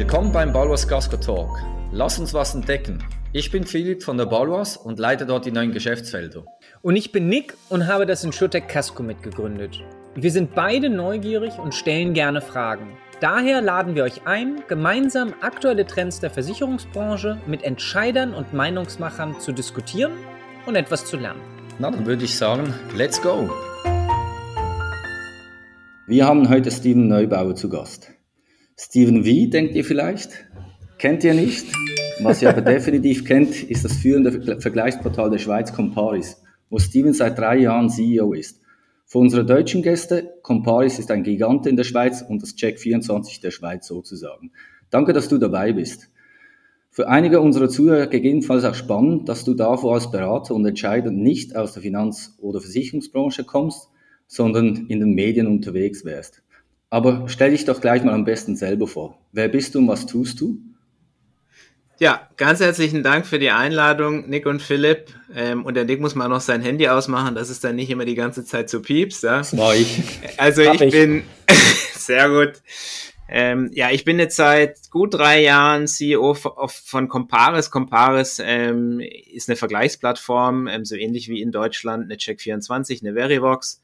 Willkommen beim Balwas Casco Talk. Lass uns was entdecken. Ich bin Philipp von der Balwas und leite dort die neuen Geschäftsfelder. Und ich bin Nick und habe das Insurtech Casco mitgegründet. Wir sind beide neugierig und stellen gerne Fragen. Daher laden wir euch ein, gemeinsam aktuelle Trends der Versicherungsbranche mit Entscheidern und Meinungsmachern zu diskutieren und etwas zu lernen. Na, dann würde ich sagen, let's go! Wir haben heute Steven Neubauer zu Gast. Steven wie, denkt ihr vielleicht? Kennt ihr nicht? Was ihr aber definitiv kennt, ist das führende Vergleichsportal der Schweiz Comparis, wo Steven seit drei Jahren CEO ist. Für unsere deutschen Gäste, Comparis ist ein Gigant in der Schweiz und das Check24 der Schweiz sozusagen. Danke, dass du dabei bist. Für einige unserer Zuhörer gegebenenfalls auch spannend, dass du davor als Berater und Entscheider nicht aus der Finanz- oder Versicherungsbranche kommst, sondern in den Medien unterwegs wärst. Aber stell dich doch gleich mal am besten selber vor. Wer bist du und was tust du? Ja, ganz herzlichen Dank für die Einladung, Nick und Philipp. Ähm, und der Nick muss mal noch sein Handy ausmachen, dass es dann nicht immer die ganze Zeit so piepst. Ja? Das war ich. Also ich, ich bin sehr gut. Ähm, ja, ich bin jetzt seit gut drei Jahren CEO von Comparis. Comparis ähm, ist eine Vergleichsplattform, ähm, so ähnlich wie in Deutschland eine Check24, eine Verivox.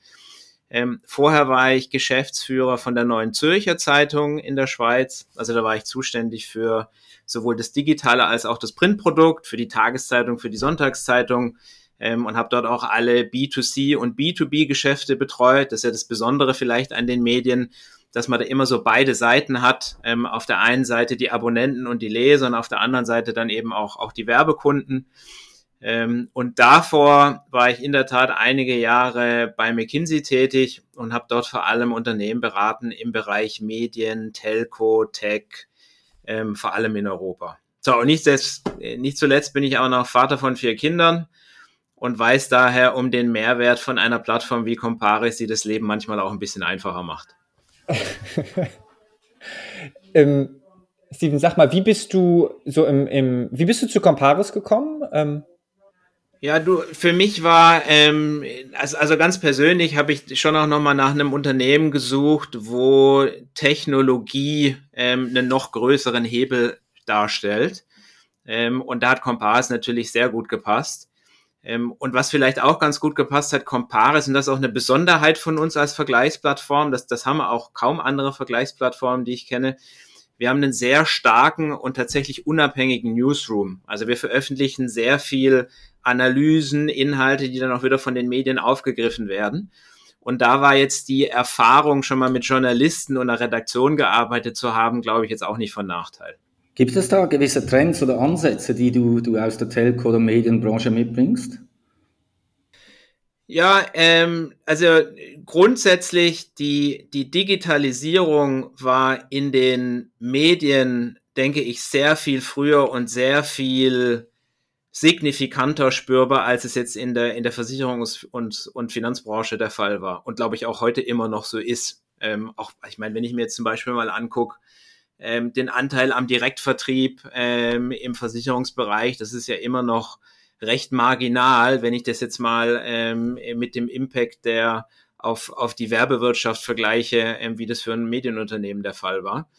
Ähm, vorher war ich Geschäftsführer von der Neuen Zürcher Zeitung in der Schweiz. Also da war ich zuständig für sowohl das digitale als auch das Printprodukt, für die Tageszeitung, für die Sonntagszeitung ähm, und habe dort auch alle B2C und B2B-Geschäfte betreut. Das ist ja das Besondere vielleicht an den Medien, dass man da immer so beide Seiten hat. Ähm, auf der einen Seite die Abonnenten und die Leser und auf der anderen Seite dann eben auch, auch die Werbekunden. Ähm, und davor war ich in der Tat einige Jahre bei McKinsey tätig und habe dort vor allem Unternehmen beraten im Bereich Medien, Telco, Tech, ähm, vor allem in Europa. So, und nicht, selbst, nicht zuletzt bin ich auch noch Vater von vier Kindern und weiß daher um den Mehrwert von einer Plattform wie Comparis, die das Leben manchmal auch ein bisschen einfacher macht. ähm, Steven, sag mal, wie bist du so im, im wie bist du zu Comparis gekommen? Ähm ja, du, für mich war, ähm, also, also ganz persönlich habe ich schon auch nochmal nach einem Unternehmen gesucht, wo Technologie ähm, einen noch größeren Hebel darstellt. Ähm, und da hat Comparis natürlich sehr gut gepasst. Ähm, und was vielleicht auch ganz gut gepasst hat, Comparis, und das ist auch eine Besonderheit von uns als Vergleichsplattform, das, das haben auch kaum andere Vergleichsplattformen, die ich kenne. Wir haben einen sehr starken und tatsächlich unabhängigen Newsroom. Also wir veröffentlichen sehr viel Analysen, Inhalte, die dann auch wieder von den Medien aufgegriffen werden. Und da war jetzt die Erfahrung, schon mal mit Journalisten und einer Redaktion gearbeitet zu haben, glaube ich, jetzt auch nicht von Nachteil. Gibt es da gewisse Trends oder Ansätze, die du, du aus der Telco- oder Medienbranche mitbringst? Ja, ähm, also grundsätzlich die, die Digitalisierung war in den Medien, denke ich, sehr viel früher und sehr viel signifikanter spürbar, als es jetzt in der, in der Versicherungs- und, und Finanzbranche der Fall war und glaube ich auch heute immer noch so ist. Ähm, auch, ich meine, wenn ich mir jetzt zum Beispiel mal angucke, ähm, den Anteil am Direktvertrieb ähm, im Versicherungsbereich, das ist ja immer noch recht marginal, wenn ich das jetzt mal ähm, mit dem Impact der auf, auf die Werbewirtschaft vergleiche, ähm, wie das für ein Medienunternehmen der Fall war.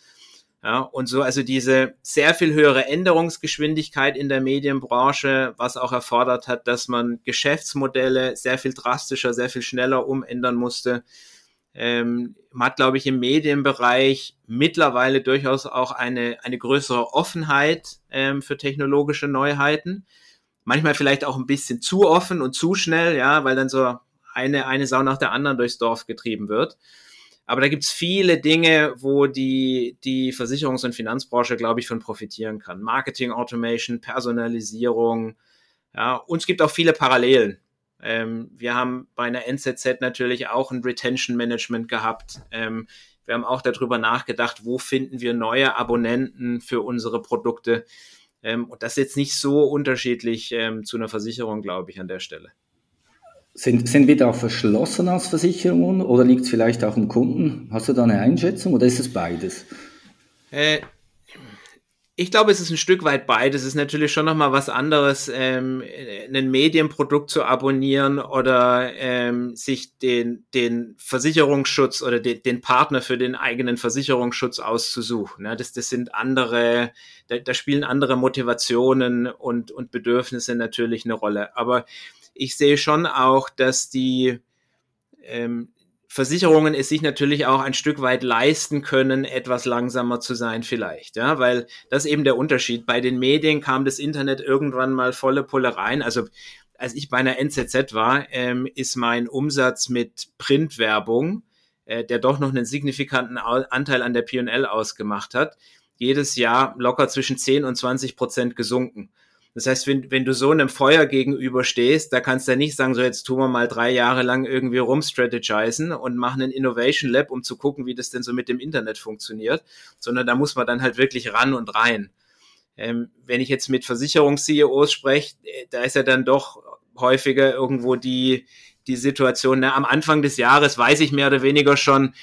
Ja, und so also diese sehr viel höhere Änderungsgeschwindigkeit in der Medienbranche, was auch erfordert hat, dass man Geschäftsmodelle sehr viel drastischer, sehr viel schneller umändern musste. Ähm, hat, glaube ich, im Medienbereich mittlerweile durchaus auch eine, eine größere Offenheit ähm, für technologische Neuheiten. Manchmal vielleicht auch ein bisschen zu offen und zu schnell, ja, weil dann so eine, eine Sau nach der anderen durchs Dorf getrieben wird. Aber da gibt's viele Dinge, wo die, die Versicherungs- und Finanzbranche, glaube ich, von profitieren kann. Marketing Automation, Personalisierung. Ja, und es gibt auch viele Parallelen. Ähm, wir haben bei einer NZZ natürlich auch ein Retention Management gehabt. Ähm, wir haben auch darüber nachgedacht, wo finden wir neue Abonnenten für unsere Produkte. Ähm, und das ist jetzt nicht so unterschiedlich ähm, zu einer Versicherung, glaube ich, an der Stelle. Sind, sind wir da verschlossen als Versicherungen oder liegt es vielleicht auch im Kunden? Hast du da eine Einschätzung oder ist es beides? Äh, ich glaube, es ist ein Stück weit beides. Es ist natürlich schon nochmal was anderes, ähm, ein Medienprodukt zu abonnieren oder ähm, sich den, den Versicherungsschutz oder den, den Partner für den eigenen Versicherungsschutz auszusuchen. Ja, das, das sind andere, da, da spielen andere Motivationen und, und Bedürfnisse natürlich eine Rolle. Aber ich sehe schon auch, dass die ähm, Versicherungen es sich natürlich auch ein Stück weit leisten können, etwas langsamer zu sein vielleicht, ja, weil das ist eben der Unterschied. Bei den Medien kam das Internet irgendwann mal volle Pulle rein. Also als ich bei einer NZZ war, ähm, ist mein Umsatz mit Printwerbung, äh, der doch noch einen signifikanten Anteil an der P&L ausgemacht hat, jedes Jahr locker zwischen 10 und 20 Prozent gesunken. Das heißt, wenn, wenn du so einem Feuer gegenüber stehst, da kannst du ja nicht sagen, so jetzt tun wir mal drei Jahre lang irgendwie rumstrategisen und machen ein Innovation Lab, um zu gucken, wie das denn so mit dem Internet funktioniert, sondern da muss man dann halt wirklich ran und rein. Ähm, wenn ich jetzt mit Versicherungs-CEOs spreche, äh, da ist ja dann doch häufiger irgendwo die, die Situation, na, am Anfang des Jahres weiß ich mehr oder weniger schon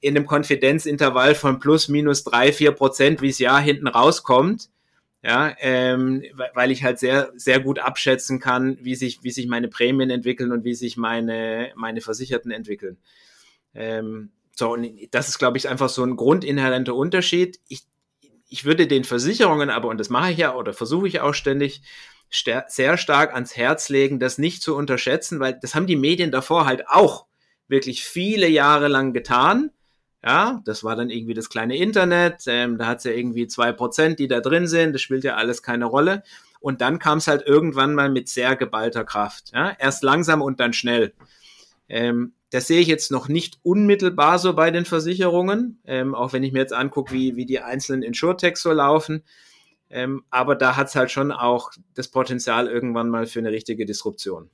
in einem Konfidenzintervall von plus minus drei, vier Prozent, wie es Jahr hinten rauskommt ja, ähm, weil ich halt sehr, sehr gut abschätzen kann, wie sich, wie sich meine Prämien entwickeln und wie sich meine, meine Versicherten entwickeln. Ähm, so, und das ist, glaube ich, einfach so ein grundinhärenter Unterschied. Ich, ich würde den Versicherungen aber, und das mache ich ja oder versuche ich auch ständig, sehr stark ans Herz legen, das nicht zu unterschätzen, weil das haben die Medien davor halt auch wirklich viele Jahre lang getan ja, das war dann irgendwie das kleine Internet. Ähm, da hat es ja irgendwie zwei Prozent, die da drin sind. Das spielt ja alles keine Rolle. Und dann kam es halt irgendwann mal mit sehr geballter Kraft. Ja? Erst langsam und dann schnell. Ähm, das sehe ich jetzt noch nicht unmittelbar so bei den Versicherungen, ähm, auch wenn ich mir jetzt angucke, wie, wie die einzelnen Insurtechs so laufen. Ähm, aber da hat es halt schon auch das Potenzial irgendwann mal für eine richtige Disruption.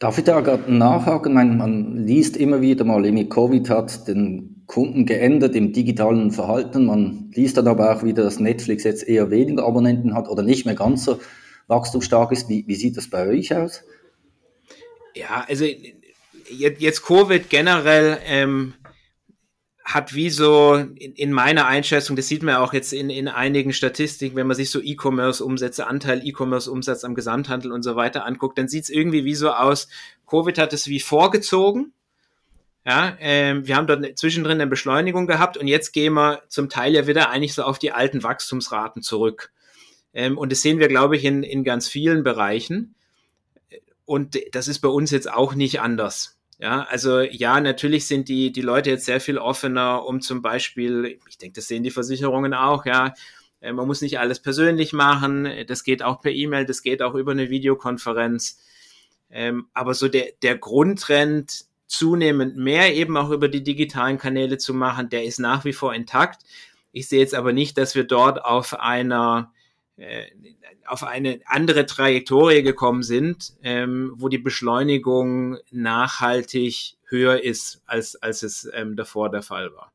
Darf ich da gerade nachhaken? Man, man liest immer wieder mal, Covid hat den Kunden geändert im digitalen Verhalten. Man liest dann aber auch wieder, dass Netflix jetzt eher weniger Abonnenten hat oder nicht mehr ganz so wachstumsstark ist. Wie, wie sieht das bei euch aus? Ja, also jetzt Covid generell ähm, hat wie so in, in, meiner Einschätzung, das sieht man auch jetzt in, in einigen Statistiken, wenn man sich so E-Commerce-Umsätze, Anteil E-Commerce-Umsatz am Gesamthandel und so weiter anguckt, dann sieht es irgendwie wie so aus, Covid hat es wie vorgezogen. Ja, ähm, wir haben dort zwischendrin eine Beschleunigung gehabt und jetzt gehen wir zum Teil ja wieder eigentlich so auf die alten Wachstumsraten zurück. Ähm, und das sehen wir, glaube ich, in, in ganz vielen Bereichen. Und das ist bei uns jetzt auch nicht anders. Ja, also ja, natürlich sind die, die Leute jetzt sehr viel offener, um zum Beispiel, ich denke, das sehen die Versicherungen auch, ja, äh, man muss nicht alles persönlich machen, das geht auch per E-Mail, das geht auch über eine Videokonferenz. Ähm, aber so der, der Grundtrend, zunehmend mehr eben auch über die digitalen Kanäle zu machen, der ist nach wie vor intakt. Ich sehe jetzt aber nicht, dass wir dort auf einer äh, auf eine andere Trajektorie gekommen sind, ähm, wo die Beschleunigung nachhaltig höher ist, als, als es ähm, davor der Fall war.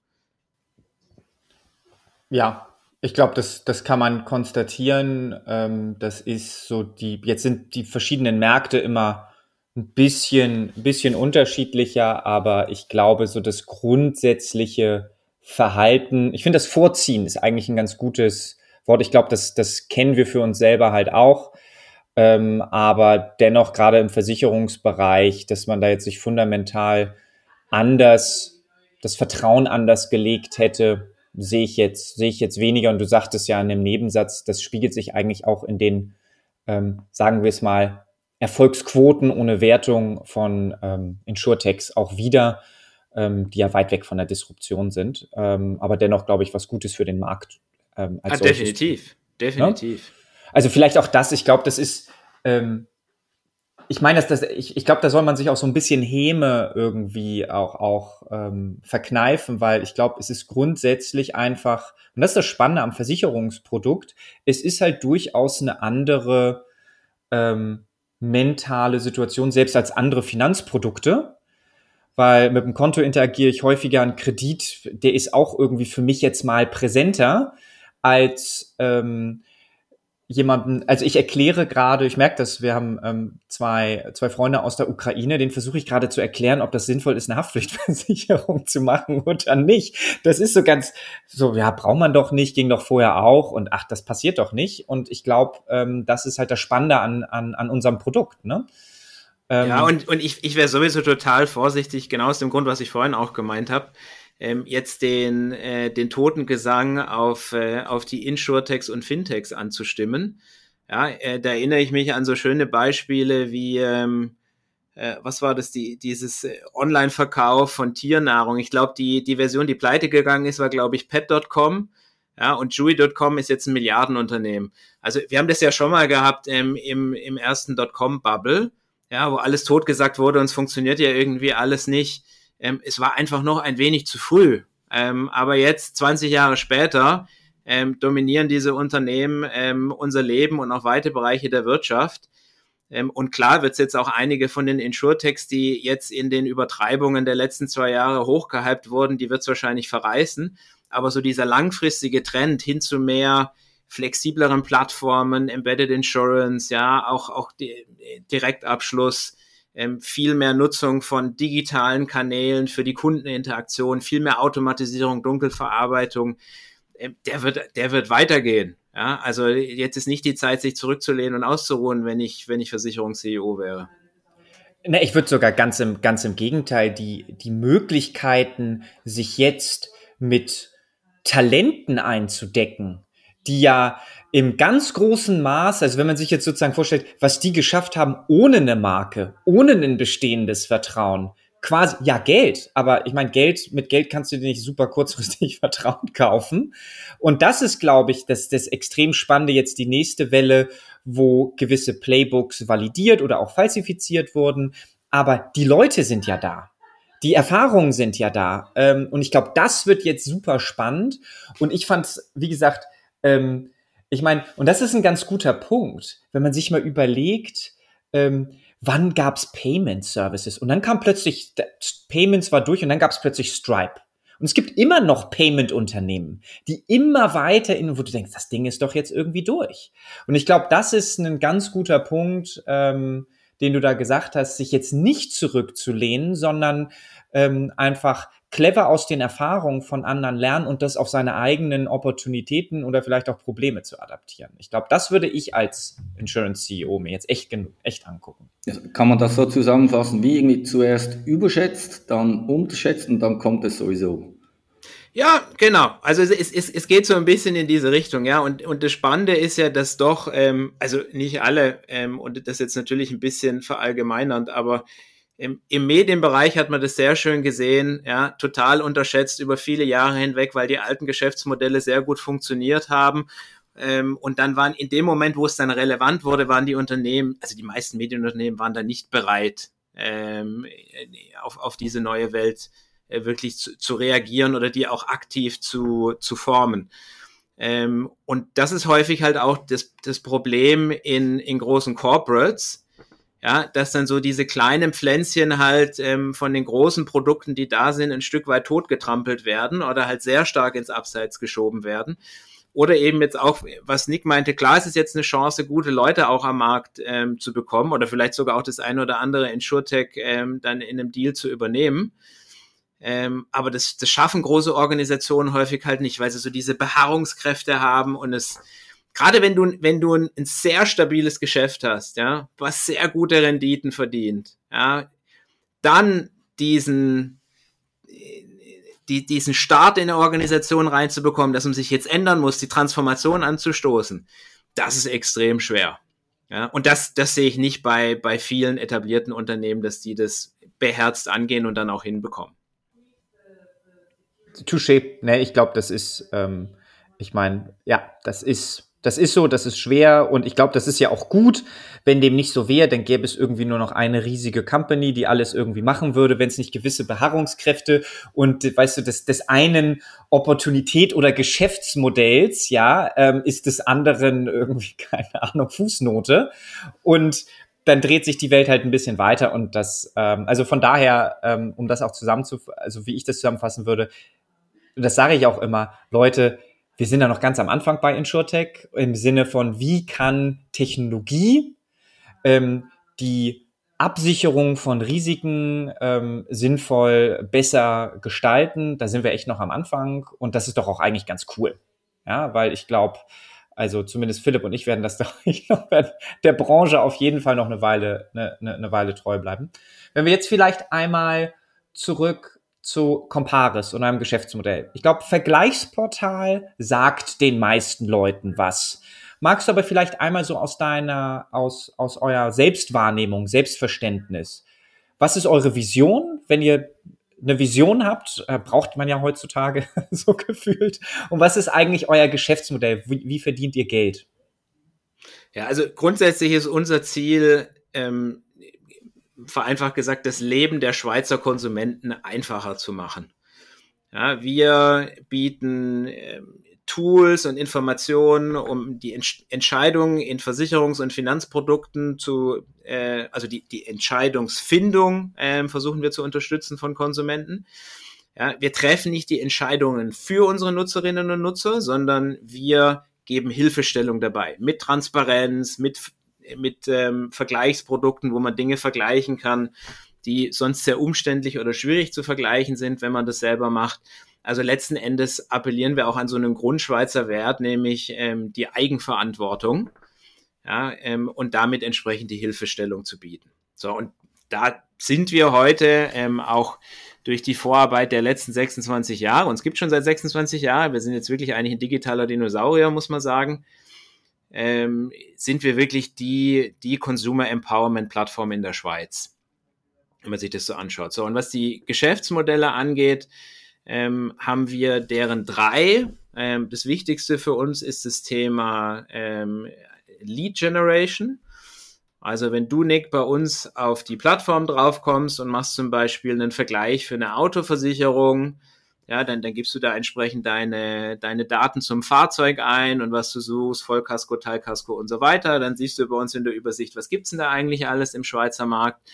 Ja, ich glaube, das, das kann man konstatieren. Ähm, das ist so die, jetzt sind die verschiedenen Märkte immer ein bisschen, bisschen unterschiedlicher, aber ich glaube, so das grundsätzliche Verhalten, ich finde, das Vorziehen ist eigentlich ein ganz gutes, Wort. Ich glaube, das, das kennen wir für uns selber halt auch. Ähm, aber dennoch gerade im Versicherungsbereich, dass man da jetzt sich fundamental anders, das Vertrauen anders gelegt hätte, sehe ich jetzt, sehe ich jetzt weniger. Und du sagtest ja in dem Nebensatz, das spiegelt sich eigentlich auch in den, ähm, sagen wir es mal, Erfolgsquoten ohne Wertung von ähm, Insurtechs auch wieder, ähm, die ja weit weg von der Disruption sind. Ähm, aber dennoch, glaube ich, was Gutes für den Markt ähm, als ah, definitiv, definitiv. Ja? Also vielleicht auch das, ich glaube, das ist, ähm, ich meine, dass das, ich, ich glaube, da soll man sich auch so ein bisschen Häme irgendwie auch, auch ähm, verkneifen, weil ich glaube, es ist grundsätzlich einfach, und das ist das Spannende am Versicherungsprodukt, es ist halt durchaus eine andere ähm, mentale Situation, selbst als andere Finanzprodukte weil mit dem Konto interagiere ich häufiger. Ein Kredit, der ist auch irgendwie für mich jetzt mal präsenter als ähm, jemanden, also ich erkläre gerade, ich merke das, wir haben ähm, zwei, zwei Freunde aus der Ukraine, den versuche ich gerade zu erklären, ob das sinnvoll ist, eine Haftpflichtversicherung zu machen oder nicht. Das ist so ganz, so, ja, braucht man doch nicht, ging doch vorher auch und ach, das passiert doch nicht. Und ich glaube, ähm, das ist halt das Spannende an, an, an unserem Produkt, ne? Ähm, ja, und, und ich, ich wäre sowieso total vorsichtig, genau aus dem Grund, was ich vorhin auch gemeint habe ähm, jetzt den, äh, den Totengesang auf, äh, auf die Insurtechs und Fintechs anzustimmen. Ja, äh, da erinnere ich mich an so schöne Beispiele wie, ähm, äh, was war das, die, dieses äh, Online-Verkauf von Tiernahrung. Ich glaube, die, die Version, die pleite gegangen ist, war, glaube ich, pet.com. Ja, und Chewy.com ist jetzt ein Milliardenunternehmen. Also wir haben das ja schon mal gehabt ähm, im, im ersten Dotcom-Bubble, ja, wo alles totgesagt wurde und es funktioniert ja irgendwie alles nicht. Ähm, es war einfach noch ein wenig zu früh. Ähm, aber jetzt, 20 Jahre später, ähm, dominieren diese Unternehmen ähm, unser Leben und auch weite Bereiche der Wirtschaft. Ähm, und klar wird es jetzt auch einige von den Insurtechs, die jetzt in den Übertreibungen der letzten zwei Jahre hochgehypt wurden, die wird es wahrscheinlich verreißen. Aber so dieser langfristige Trend hin zu mehr flexibleren Plattformen, Embedded Insurance, ja, auch, auch die, Direktabschluss, ähm, viel mehr Nutzung von digitalen Kanälen für die Kundeninteraktion, viel mehr Automatisierung, Dunkelverarbeitung, ähm, der wird, der wird weitergehen. Ja, also jetzt ist nicht die Zeit, sich zurückzulehnen und auszuruhen, wenn ich, wenn ich Versicherungs-CEO wäre. Ne, ich würde sogar ganz im, ganz im Gegenteil, die, die Möglichkeiten, sich jetzt mit Talenten einzudecken, die ja im ganz großen Maß, also wenn man sich jetzt sozusagen vorstellt, was die geschafft haben ohne eine Marke, ohne ein bestehendes Vertrauen, quasi, ja, Geld, aber ich meine, Geld, mit Geld kannst du dir nicht super kurzfristig Vertrauen kaufen. Und das ist, glaube ich, das, das extrem Spannende jetzt die nächste Welle, wo gewisse Playbooks validiert oder auch falsifiziert wurden. Aber die Leute sind ja da. Die Erfahrungen sind ja da. Ähm, und ich glaube, das wird jetzt super spannend. Und ich fand es, wie gesagt, ähm, ich meine, und das ist ein ganz guter Punkt, wenn man sich mal überlegt, ähm, wann gab es Payment Services? Und dann kam plötzlich, Payments war durch und dann gab es plötzlich Stripe. Und es gibt immer noch Payment-Unternehmen, die immer weiter in, wo du denkst, das Ding ist doch jetzt irgendwie durch. Und ich glaube, das ist ein ganz guter Punkt, ähm, den du da gesagt hast, sich jetzt nicht zurückzulehnen, sondern ähm, einfach clever aus den Erfahrungen von anderen lernen und das auf seine eigenen Opportunitäten oder vielleicht auch Probleme zu adaptieren. Ich glaube, das würde ich als Insurance CEO mir jetzt echt, echt angucken. Kann man das so zusammenfassen, wie irgendwie zuerst überschätzt, dann unterschätzt und dann kommt es sowieso? Ja, genau. Also es, es, es geht so ein bisschen in diese Richtung, ja. Und, und das Spannende ist ja, dass doch, ähm, also nicht alle, ähm, und das jetzt natürlich ein bisschen verallgemeinernd, aber im, Im Medienbereich hat man das sehr schön gesehen, ja, total unterschätzt über viele Jahre hinweg, weil die alten Geschäftsmodelle sehr gut funktioniert haben. Ähm, und dann waren in dem Moment, wo es dann relevant wurde, waren die Unternehmen, also die meisten Medienunternehmen waren da nicht bereit, ähm, auf, auf diese neue Welt äh, wirklich zu, zu reagieren oder die auch aktiv zu, zu formen. Ähm, und das ist häufig halt auch das, das Problem in, in großen Corporates, ja, dass dann so diese kleinen Pflänzchen halt ähm, von den großen Produkten, die da sind, ein Stück weit totgetrampelt werden oder halt sehr stark ins Abseits geschoben werden. Oder eben jetzt auch, was Nick meinte, klar, es ist jetzt eine Chance, gute Leute auch am Markt ähm, zu bekommen oder vielleicht sogar auch das eine oder andere InsurTech ähm, dann in einem Deal zu übernehmen. Ähm, aber das, das schaffen große Organisationen häufig halt nicht, weil sie so diese Beharrungskräfte haben und es gerade wenn du, wenn du ein, ein, sehr stabiles Geschäft hast, ja, was sehr gute Renditen verdient, ja, dann diesen, die, diesen Start in der Organisation reinzubekommen, dass man sich jetzt ändern muss, die Transformation anzustoßen, das ist extrem schwer. Ja, und das, das sehe ich nicht bei, bei vielen etablierten Unternehmen, dass die das beherzt angehen und dann auch hinbekommen. Touché, ne, ich glaube, das ist, ähm, ich meine, ja, das ist das ist so, das ist schwer und ich glaube, das ist ja auch gut. Wenn dem nicht so wäre, dann gäbe es irgendwie nur noch eine riesige Company, die alles irgendwie machen würde, wenn es nicht gewisse Beharrungskräfte und weißt du, des, des einen Opportunität oder Geschäftsmodells, ja, ähm, ist des anderen irgendwie, keine Ahnung, Fußnote. Und dann dreht sich die Welt halt ein bisschen weiter und das, ähm, also von daher, ähm, um das auch zusammen zu, also wie ich das zusammenfassen würde, das sage ich auch immer, Leute, wir sind da noch ganz am Anfang bei InsurTech im Sinne von, wie kann Technologie ähm, die Absicherung von Risiken ähm, sinnvoll besser gestalten. Da sind wir echt noch am Anfang und das ist doch auch eigentlich ganz cool. Ja, weil ich glaube, also zumindest Philipp und ich werden das doch ich noch der Branche auf jeden Fall noch eine Weile, eine, eine, eine Weile treu bleiben. Wenn wir jetzt vielleicht einmal zurück zu Comparis und einem Geschäftsmodell. Ich glaube, Vergleichsportal sagt den meisten Leuten was. Magst du aber vielleicht einmal so aus deiner, aus, aus eurer Selbstwahrnehmung, Selbstverständnis. Was ist eure Vision? Wenn ihr eine Vision habt, äh, braucht man ja heutzutage so gefühlt. Und was ist eigentlich euer Geschäftsmodell? Wie, wie verdient ihr Geld? Ja, also grundsätzlich ist unser Ziel, ähm, vereinfacht gesagt, das Leben der Schweizer Konsumenten einfacher zu machen. Ja, wir bieten ähm, Tools und Informationen, um die Entsch Entscheidungen in Versicherungs- und Finanzprodukten zu, äh, also die, die Entscheidungsfindung äh, versuchen wir zu unterstützen von Konsumenten. Ja, wir treffen nicht die Entscheidungen für unsere Nutzerinnen und Nutzer, sondern wir geben Hilfestellung dabei mit Transparenz, mit, mit ähm, Vergleichsprodukten, wo man Dinge vergleichen kann, die sonst sehr umständlich oder schwierig zu vergleichen sind, wenn man das selber macht. Also letzten Endes appellieren wir auch an so einen Grundschweizer Wert, nämlich ähm, die Eigenverantwortung ja, ähm, und damit entsprechend die Hilfestellung zu bieten. So, und da sind wir heute ähm, auch durch die Vorarbeit der letzten 26 Jahre, und es gibt schon seit 26 Jahren, wir sind jetzt wirklich eigentlich ein digitaler Dinosaurier, muss man sagen, ähm, sind wir wirklich die, die Consumer Empowerment Plattform in der Schweiz, wenn man sich das so anschaut. So, und was die Geschäftsmodelle angeht, ähm, haben wir deren drei. Ähm, das Wichtigste für uns ist das Thema ähm, Lead Generation. Also wenn du, Nick, bei uns auf die Plattform draufkommst und machst zum Beispiel einen Vergleich für eine Autoversicherung, ja, dann, dann gibst du da entsprechend deine, deine Daten zum Fahrzeug ein und was du suchst, Vollkasko, Teilkasko und so weiter. Dann siehst du bei uns in der Übersicht, was gibt's denn da eigentlich alles im Schweizer Markt.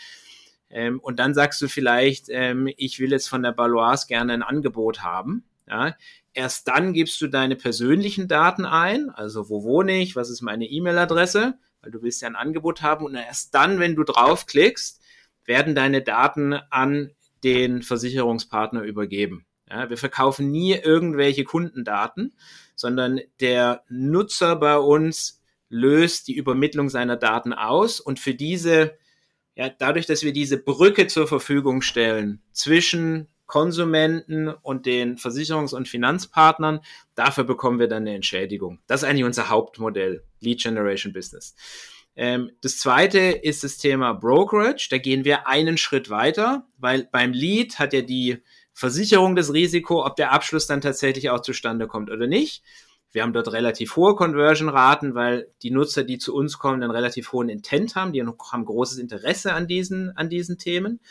Ähm, und dann sagst du vielleicht, ähm, ich will jetzt von der Baloise gerne ein Angebot haben. Ja? Erst dann gibst du deine persönlichen Daten ein, also wo wohne ich, was ist meine E-Mail-Adresse, weil du willst ja ein Angebot haben. Und erst dann, wenn du draufklickst, werden deine Daten an den Versicherungspartner übergeben. Ja, wir verkaufen nie irgendwelche Kundendaten, sondern der Nutzer bei uns löst die Übermittlung seiner Daten aus und für diese ja, dadurch, dass wir diese Brücke zur Verfügung stellen zwischen Konsumenten und den Versicherungs- und Finanzpartnern, dafür bekommen wir dann eine Entschädigung. Das ist eigentlich unser Hauptmodell, Lead Generation Business. Ähm, das zweite ist das Thema Brokerage. Da gehen wir einen Schritt weiter, weil beim Lead hat ja die Versicherung das Risiko, ob der Abschluss dann tatsächlich auch zustande kommt oder nicht. Wir haben dort relativ hohe Conversion-Raten, weil die Nutzer, die zu uns kommen, einen relativ hohen Intent haben, die haben großes Interesse an diesen, an diesen Themen.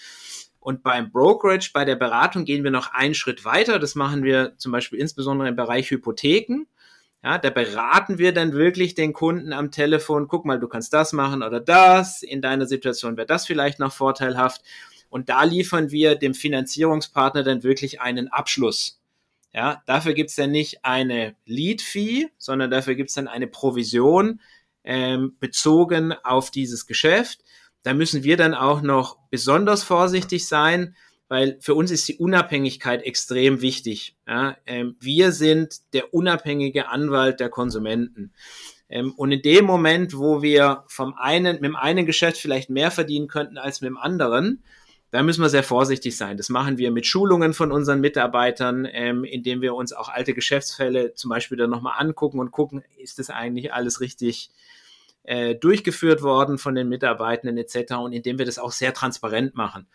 Und beim Brokerage, bei der Beratung gehen wir noch einen Schritt weiter. Das machen wir zum Beispiel insbesondere im Bereich Hypotheken. Ja, da beraten wir dann wirklich den Kunden am Telefon, guck mal, du kannst das machen oder das. In deiner Situation wäre das vielleicht noch vorteilhaft. Und da liefern wir dem Finanzierungspartner dann wirklich einen Abschluss. Ja, dafür gibt's dann nicht eine Lead-Fee, sondern dafür gibt's dann eine Provision ähm, bezogen auf dieses Geschäft. Da müssen wir dann auch noch besonders vorsichtig sein, weil für uns ist die Unabhängigkeit extrem wichtig. Ja, ähm, wir sind der unabhängige Anwalt der Konsumenten. Ähm, und in dem Moment, wo wir vom einen, mit dem einen Geschäft vielleicht mehr verdienen könnten als mit dem anderen, da müssen wir sehr vorsichtig sein. Das machen wir mit Schulungen von unseren Mitarbeitern, ähm, indem wir uns auch alte Geschäftsfälle zum Beispiel dann nochmal angucken und gucken, ist das eigentlich alles richtig äh, durchgeführt worden von den Mitarbeitenden etc. Und indem wir das auch sehr transparent machen.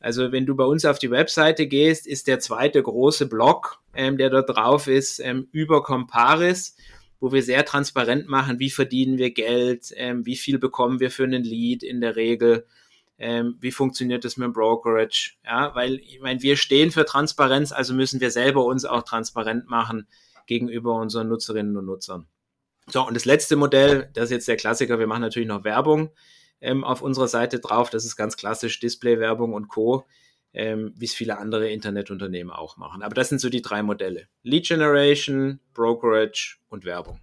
Also wenn du bei uns auf die Webseite gehst, ist der zweite große Blog, ähm, der dort drauf ist, ähm, über Comparis, wo wir sehr transparent machen, wie verdienen wir Geld, ähm, wie viel bekommen wir für einen Lead in der Regel ähm, wie funktioniert das mit dem Brokerage? Ja, weil ich meine, wir stehen für Transparenz, also müssen wir selber uns auch transparent machen gegenüber unseren Nutzerinnen und Nutzern. So, und das letzte Modell, das ist jetzt der Klassiker, wir machen natürlich noch Werbung ähm, auf unserer Seite drauf, das ist ganz klassisch Display-Werbung und Co. ähm, wie es viele andere Internetunternehmen auch machen. Aber das sind so die drei Modelle. Lead Generation, Brokerage und Werbung.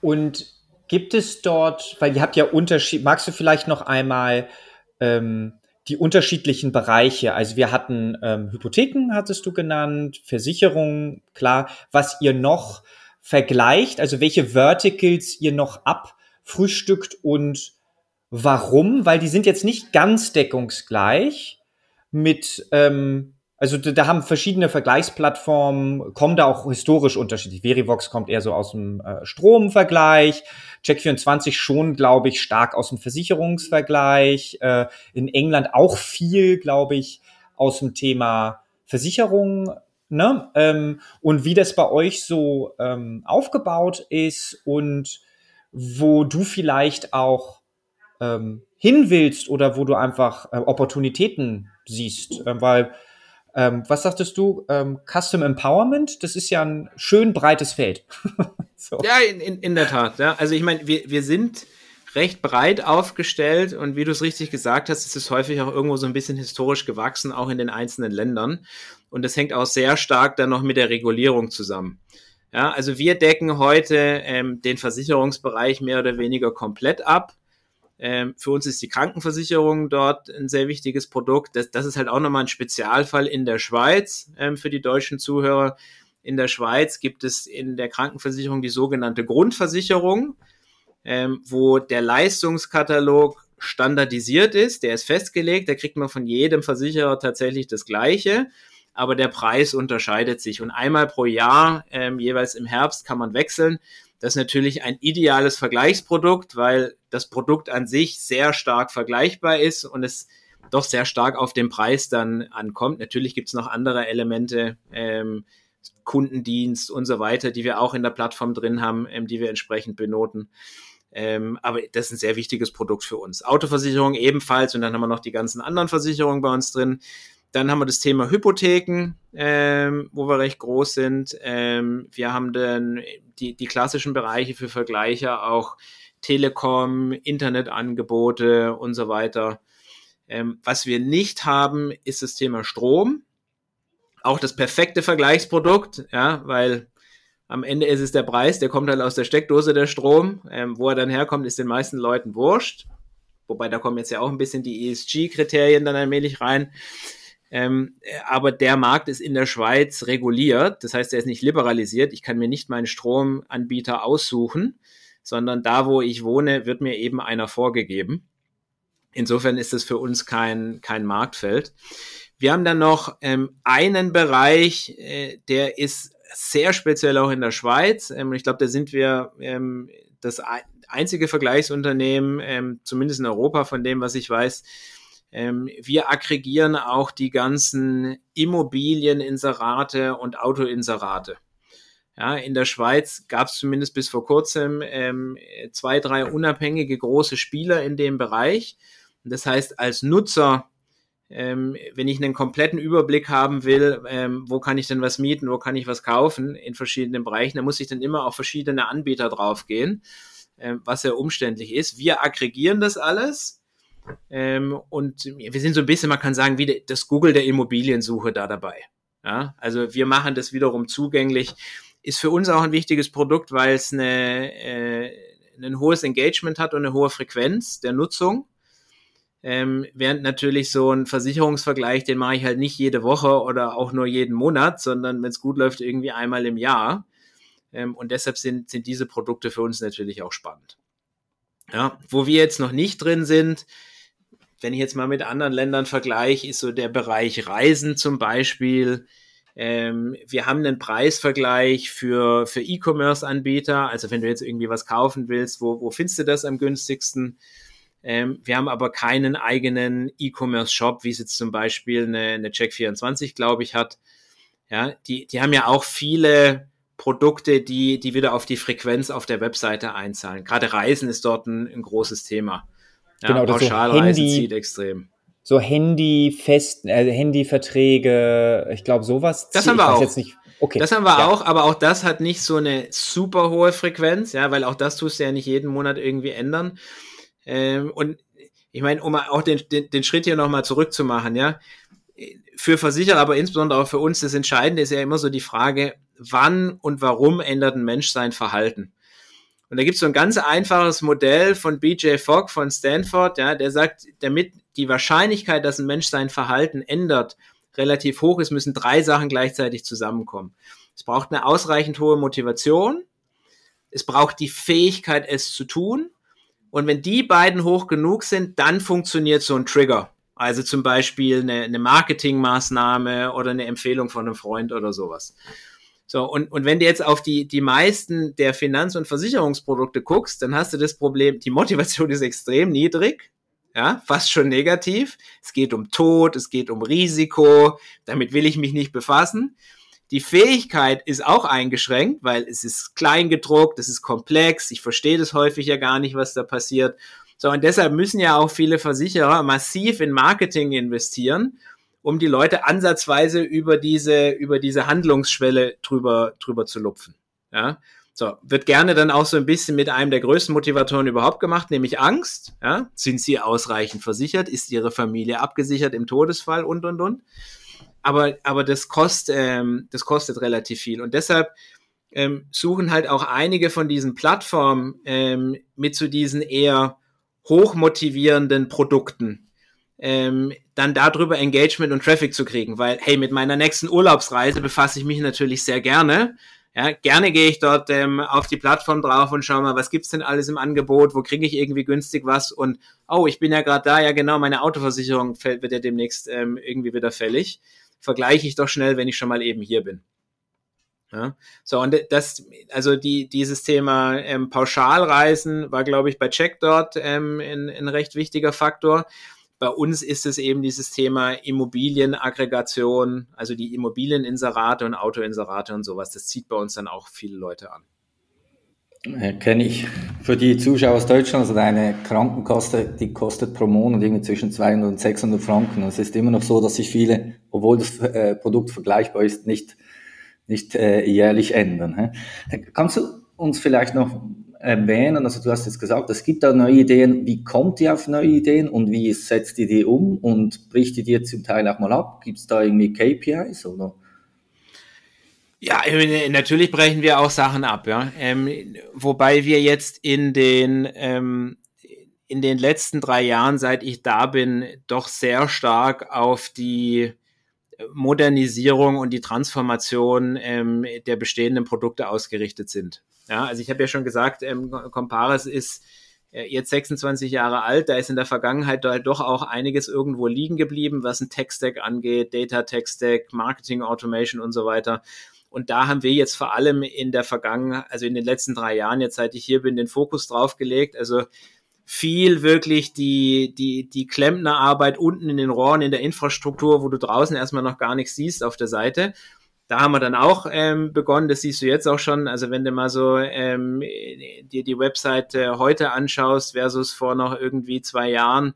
Und gibt es dort, weil ihr habt ja Unterschied, magst du vielleicht noch einmal ähm, die unterschiedlichen Bereiche. Also wir hatten ähm, Hypotheken, hattest du genannt, Versicherungen, klar. Was ihr noch vergleicht, also welche Verticals ihr noch abfrühstückt und warum? Weil die sind jetzt nicht ganz deckungsgleich mit ähm, also da haben verschiedene Vergleichsplattformen, kommen da auch historisch unterschiedlich. Verivox kommt eher so aus dem äh, Stromvergleich, Check24 schon, glaube ich, stark aus dem Versicherungsvergleich. Äh, in England auch viel, glaube ich, aus dem Thema Versicherung. Ne? Ähm, und wie das bei euch so ähm, aufgebaut ist und wo du vielleicht auch ähm, hin willst oder wo du einfach äh, Opportunitäten siehst. Äh, weil ähm, was sagtest du? Ähm, Custom Empowerment, das ist ja ein schön breites Feld. so. Ja, in, in, in der Tat. Ja. Also ich meine, wir, wir sind recht breit aufgestellt und wie du es richtig gesagt hast, ist es häufig auch irgendwo so ein bisschen historisch gewachsen, auch in den einzelnen Ländern. Und das hängt auch sehr stark dann noch mit der Regulierung zusammen. Ja, also wir decken heute ähm, den Versicherungsbereich mehr oder weniger komplett ab. Ähm, für uns ist die Krankenversicherung dort ein sehr wichtiges Produkt. Das, das ist halt auch nochmal ein Spezialfall in der Schweiz ähm, für die deutschen Zuhörer. In der Schweiz gibt es in der Krankenversicherung die sogenannte Grundversicherung, ähm, wo der Leistungskatalog standardisiert ist, der ist festgelegt, da kriegt man von jedem Versicherer tatsächlich das Gleiche, aber der Preis unterscheidet sich. Und einmal pro Jahr, ähm, jeweils im Herbst, kann man wechseln. Das ist natürlich ein ideales Vergleichsprodukt, weil das Produkt an sich sehr stark vergleichbar ist und es doch sehr stark auf den Preis dann ankommt. Natürlich gibt es noch andere Elemente, ähm, Kundendienst und so weiter, die wir auch in der Plattform drin haben, ähm, die wir entsprechend benoten. Ähm, aber das ist ein sehr wichtiges Produkt für uns. Autoversicherung ebenfalls und dann haben wir noch die ganzen anderen Versicherungen bei uns drin. Dann haben wir das Thema Hypotheken, ähm, wo wir recht groß sind. Ähm, wir haben dann die, die klassischen Bereiche für Vergleiche, auch Telekom, Internetangebote und so weiter. Ähm, was wir nicht haben, ist das Thema Strom. Auch das perfekte Vergleichsprodukt, ja, weil am Ende ist es der Preis, der kommt halt aus der Steckdose der Strom. Ähm, wo er dann herkommt, ist den meisten Leuten wurscht. Wobei da kommen jetzt ja auch ein bisschen die ESG-Kriterien dann allmählich rein. Ähm, aber der Markt ist in der Schweiz reguliert, das heißt, er ist nicht liberalisiert. Ich kann mir nicht meinen Stromanbieter aussuchen, sondern da, wo ich wohne, wird mir eben einer vorgegeben. Insofern ist es für uns kein, kein Marktfeld. Wir haben dann noch ähm, einen Bereich, äh, der ist sehr speziell auch in der Schweiz. Ähm, ich glaube, da sind wir ähm, das einzige Vergleichsunternehmen, ähm, zumindest in Europa, von dem, was ich weiß, ähm, wir aggregieren auch die ganzen Immobilieninserate und Autoinserate. Ja, in der Schweiz gab es zumindest bis vor kurzem ähm, zwei, drei unabhängige große Spieler in dem Bereich. Das heißt, als Nutzer, ähm, wenn ich einen kompletten Überblick haben will, ähm, wo kann ich denn was mieten, wo kann ich was kaufen in verschiedenen Bereichen, da muss ich dann immer auf verschiedene Anbieter draufgehen, ähm, was sehr umständlich ist. Wir aggregieren das alles ähm, und wir sind so ein bisschen, man kann sagen, wie das Google der Immobiliensuche da dabei. Ja, also wir machen das wiederum zugänglich. Ist für uns auch ein wichtiges Produkt, weil es eine, äh, ein hohes Engagement hat und eine hohe Frequenz der Nutzung. Ähm, während natürlich so ein Versicherungsvergleich, den mache ich halt nicht jede Woche oder auch nur jeden Monat, sondern wenn es gut läuft, irgendwie einmal im Jahr. Ähm, und deshalb sind, sind diese Produkte für uns natürlich auch spannend. Ja, wo wir jetzt noch nicht drin sind, wenn ich jetzt mal mit anderen Ländern vergleiche, ist so der Bereich Reisen zum Beispiel. Ähm, wir haben einen Preisvergleich für, für E-Commerce-Anbieter. Also wenn du jetzt irgendwie was kaufen willst, wo, wo findest du das am günstigsten? Ähm, wir haben aber keinen eigenen E-Commerce-Shop, wie es jetzt zum Beispiel eine, eine Check24, glaube ich, hat. Ja, die, die haben ja auch viele Produkte, die, die wieder auf die Frequenz auf der Webseite einzahlen. Gerade Reisen ist dort ein, ein großes Thema. Ja, genau, Pauschalreisen so Handy, zieht extrem. So Handy, Fest, äh, Handyverträge, ich glaube sowas. Das haben wir auch. Okay. Das haben wir ja. auch, aber auch das hat nicht so eine super hohe Frequenz, ja, weil auch das tust du ja nicht jeden Monat irgendwie ändern. Ähm, und ich meine, um auch den, den, den Schritt hier nochmal zurückzumachen, ja, für Versicherer, aber insbesondere auch für uns, das Entscheidende ist ja immer so die Frage, wann und warum ändert ein Mensch sein Verhalten? Und da gibt es so ein ganz einfaches Modell von BJ Fogg von Stanford, ja, der sagt, damit die Wahrscheinlichkeit, dass ein Mensch sein Verhalten ändert, relativ hoch ist, müssen drei Sachen gleichzeitig zusammenkommen. Es braucht eine ausreichend hohe Motivation, es braucht die Fähigkeit, es zu tun. Und wenn die beiden hoch genug sind, dann funktioniert so ein Trigger. Also zum Beispiel eine, eine Marketingmaßnahme oder eine Empfehlung von einem Freund oder sowas. So, und, und wenn du jetzt auf die, die meisten der Finanz- und Versicherungsprodukte guckst, dann hast du das Problem, die Motivation ist extrem niedrig, ja, fast schon negativ. Es geht um Tod, es geht um Risiko, damit will ich mich nicht befassen. Die Fähigkeit ist auch eingeschränkt, weil es ist klein gedruckt, es ist komplex, ich verstehe das häufig ja gar nicht, was da passiert. So, und deshalb müssen ja auch viele Versicherer massiv in Marketing investieren, um die Leute ansatzweise über diese, über diese Handlungsschwelle drüber, drüber zu lupfen. Ja, so, wird gerne dann auch so ein bisschen mit einem der größten Motivatoren überhaupt gemacht, nämlich Angst. Ja, sind sie ausreichend versichert? Ist ihre Familie abgesichert im Todesfall und, und, und? Aber, aber das kostet, ähm, das kostet relativ viel. Und deshalb ähm, suchen halt auch einige von diesen Plattformen ähm, mit zu diesen eher hochmotivierenden Produkten ähm, dann darüber Engagement und Traffic zu kriegen, weil, hey, mit meiner nächsten Urlaubsreise befasse ich mich natürlich sehr gerne. Ja, gerne gehe ich dort ähm, auf die Plattform drauf und schaue mal, was gibt's denn alles im Angebot, wo kriege ich irgendwie günstig was und oh, ich bin ja gerade da, ja genau, meine Autoversicherung fällt, wird ja demnächst ähm, irgendwie wieder fällig. Vergleiche ich doch schnell, wenn ich schon mal eben hier bin. Ja, so, und das, also die, dieses Thema ähm, Pauschalreisen war, glaube ich, bei Check dort ähm, ein, ein recht wichtiger Faktor. Bei uns ist es eben dieses Thema Immobilienaggregation, also die Immobilieninserate und Autoinserate und sowas. Das zieht bei uns dann auch viele Leute an. Kenne ich. Für die Zuschauer aus Deutschland, also deine Krankenkasse, die kostet pro Monat irgendwie zwischen 200 und 600 Franken. Und es ist immer noch so, dass sich viele, obwohl das äh, Produkt vergleichbar ist, nicht, nicht äh, jährlich ändern. Hä? Kannst du uns vielleicht noch erwähnen? Also du hast jetzt gesagt, es gibt da neue Ideen. Wie kommt ihr auf neue Ideen und wie setzt ihr die um und bricht ihr die zum Teil auch mal ab? Gibt es da irgendwie KPIs oder? Ja, natürlich brechen wir auch Sachen ab, ja. Ähm, wobei wir jetzt in den ähm, in den letzten drei Jahren, seit ich da bin, doch sehr stark auf die Modernisierung und die Transformation ähm, der bestehenden Produkte ausgerichtet sind. Ja, also ich habe ja schon gesagt, ähm, Comparis ist äh, jetzt 26 Jahre alt, da ist in der Vergangenheit halt doch auch einiges irgendwo liegen geblieben, was ein Tech-Stack angeht, Data-Tech-Stack, Marketing Automation und so weiter. Und da haben wir jetzt vor allem in der Vergangenheit, also in den letzten drei Jahren, jetzt seit ich hier bin, den Fokus drauf gelegt. Also viel wirklich die, die, die Klempnerarbeit unten in den Rohren, in der Infrastruktur, wo du draußen erstmal noch gar nichts siehst auf der Seite. Da haben wir dann auch ähm, begonnen, das siehst du jetzt auch schon. Also wenn du mal so ähm, dir die Webseite heute anschaust versus vor noch irgendwie zwei Jahren,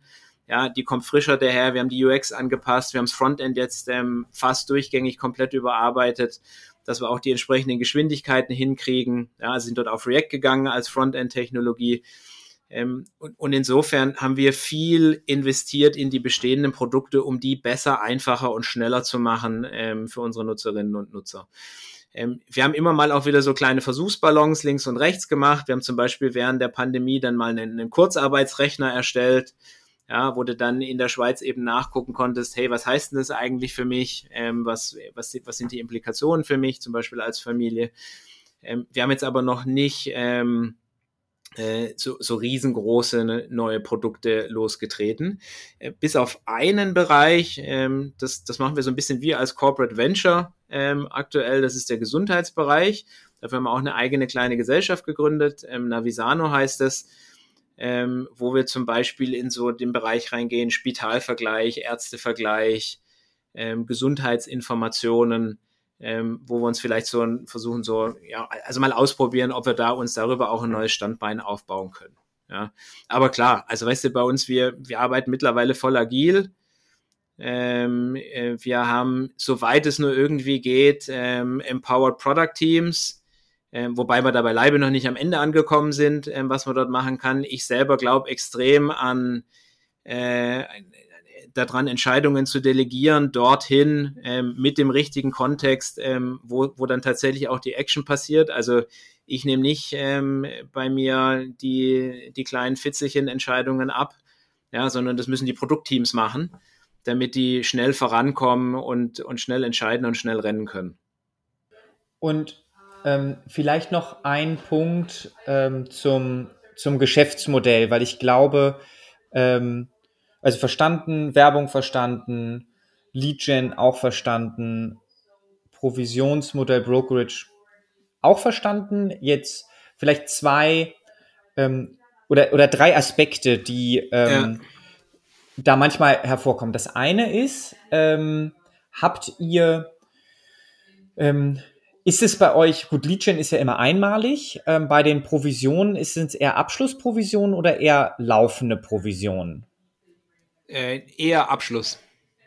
ja, die kommt frischer daher. Wir haben die UX angepasst, wir haben das Frontend jetzt ähm, fast durchgängig komplett überarbeitet, dass wir auch die entsprechenden Geschwindigkeiten hinkriegen. Ja, sind dort auf React gegangen als Frontend-Technologie. Ähm, und, und, insofern haben wir viel investiert in die bestehenden Produkte, um die besser, einfacher und schneller zu machen ähm, für unsere Nutzerinnen und Nutzer. Ähm, wir haben immer mal auch wieder so kleine Versuchsballons links und rechts gemacht. Wir haben zum Beispiel während der Pandemie dann mal einen, einen Kurzarbeitsrechner erstellt, ja, wo du dann in der Schweiz eben nachgucken konntest, hey, was heißt denn das eigentlich für mich? Ähm, was, was, was sind die Implikationen für mich, zum Beispiel als Familie? Ähm, wir haben jetzt aber noch nicht ähm, äh, so, so riesengroße ne, neue Produkte losgetreten. Äh, bis auf einen Bereich, ähm, das, das machen wir so ein bisschen wie als Corporate Venture ähm, aktuell, das ist der Gesundheitsbereich. Dafür haben wir auch eine eigene kleine Gesellschaft gegründet, ähm, Navisano heißt es, ähm, wo wir zum Beispiel in so den Bereich reingehen, Spitalvergleich, Ärztevergleich, ähm, Gesundheitsinformationen, ähm, wo wir uns vielleicht so versuchen, so, ja, also mal ausprobieren, ob wir da uns darüber auch ein neues Standbein aufbauen können. Ja, aber klar, also weißt du, bei uns, wir, wir arbeiten mittlerweile voll agil. Ähm, äh, wir haben, soweit es nur irgendwie geht, ähm, Empowered Product Teams, ähm, wobei wir da beileibe noch nicht am Ende angekommen sind, ähm, was man dort machen kann. Ich selber glaube extrem an äh, daran, Entscheidungen zu delegieren, dorthin ähm, mit dem richtigen Kontext, ähm, wo, wo dann tatsächlich auch die Action passiert. Also ich nehme nicht ähm, bei mir die, die kleinen Fitzelchen Entscheidungen ab, ja, sondern das müssen die Produktteams machen, damit die schnell vorankommen und, und schnell entscheiden und schnell rennen können. Und ähm, vielleicht noch ein Punkt ähm, zum, zum Geschäftsmodell, weil ich glaube, ähm, also verstanden, Werbung verstanden, Lead-Gen auch verstanden, Provisionsmodell Brokerage auch verstanden. Jetzt vielleicht zwei ähm, oder, oder drei Aspekte, die ähm, ja. da manchmal hervorkommen. Das eine ist, ähm, habt ihr, ähm, ist es bei euch, gut, Leadgen ist ja immer einmalig, ähm, bei den Provisionen ist es eher Abschlussprovisionen oder eher laufende Provisionen? Äh, eher Abschluss.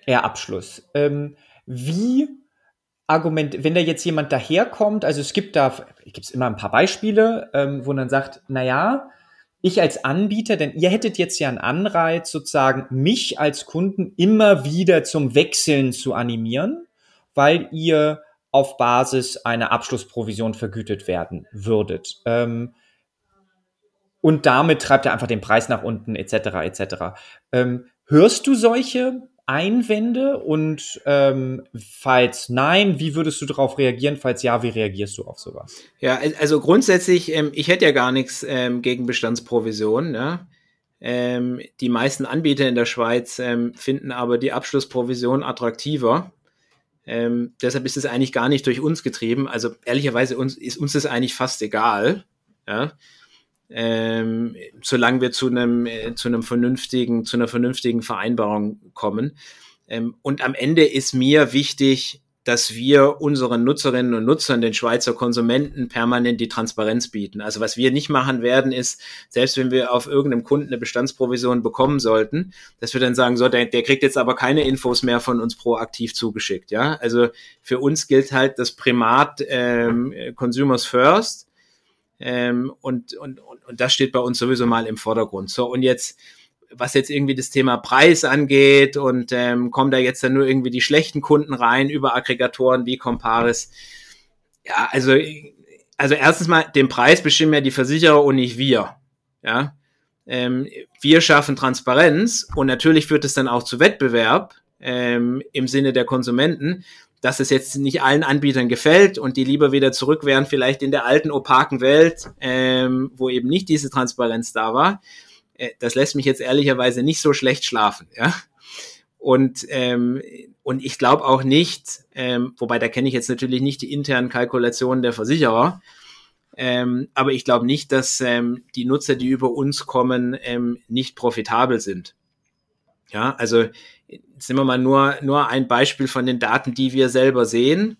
Eher Abschluss. Ähm, wie Argument, wenn da jetzt jemand daherkommt, also es gibt da, gibt es immer ein paar Beispiele, ähm, wo man sagt, na ja, ich als Anbieter, denn ihr hättet jetzt ja einen Anreiz, sozusagen mich als Kunden immer wieder zum Wechseln zu animieren, weil ihr auf Basis einer Abschlussprovision vergütet werden würdet. Ähm, und damit treibt er einfach den Preis nach unten, etc. etc. Ähm, hörst du solche Einwände? Und ähm, falls nein, wie würdest du darauf reagieren? Falls ja, wie reagierst du auf sowas? Ja, also grundsätzlich, ähm, ich hätte ja gar nichts ähm, gegen Bestandsprovision. Ne? Ähm, die meisten Anbieter in der Schweiz ähm, finden aber die Abschlussprovision attraktiver. Ähm, deshalb ist es eigentlich gar nicht durch uns getrieben. Also ehrlicherweise uns, ist uns das eigentlich fast egal. Ja? Ähm, solange wir zu einem, äh, zu einem vernünftigen, zu einer vernünftigen Vereinbarung kommen. Ähm, und am Ende ist mir wichtig, dass wir unseren Nutzerinnen und Nutzern, den Schweizer Konsumenten, permanent die Transparenz bieten. Also was wir nicht machen werden, ist, selbst wenn wir auf irgendeinem Kunden eine Bestandsprovision bekommen sollten, dass wir dann sagen, so, der, der kriegt jetzt aber keine Infos mehr von uns proaktiv zugeschickt. Ja, also für uns gilt halt das Primat ähm, Consumers First. Ähm, und, und, und, und das steht bei uns sowieso mal im Vordergrund. So, und jetzt, was jetzt irgendwie das Thema Preis angeht und ähm, kommen da jetzt dann nur irgendwie die schlechten Kunden rein über Aggregatoren wie Comparis. Ja, also, also erstens mal, den Preis bestimmen ja die Versicherer und nicht wir. Ja, ähm, wir schaffen Transparenz und natürlich führt es dann auch zu Wettbewerb ähm, im Sinne der Konsumenten dass es jetzt nicht allen Anbietern gefällt und die lieber wieder zurück wären, vielleicht in der alten opaken Welt, ähm, wo eben nicht diese Transparenz da war. Äh, das lässt mich jetzt ehrlicherweise nicht so schlecht schlafen, ja. Und, ähm, und ich glaube auch nicht, ähm, wobei da kenne ich jetzt natürlich nicht die internen Kalkulationen der Versicherer, ähm, aber ich glaube nicht, dass ähm, die Nutzer, die über uns kommen, ähm, nicht profitabel sind. Ja, also jetzt nehmen wir mal nur, nur ein Beispiel von den Daten, die wir selber sehen.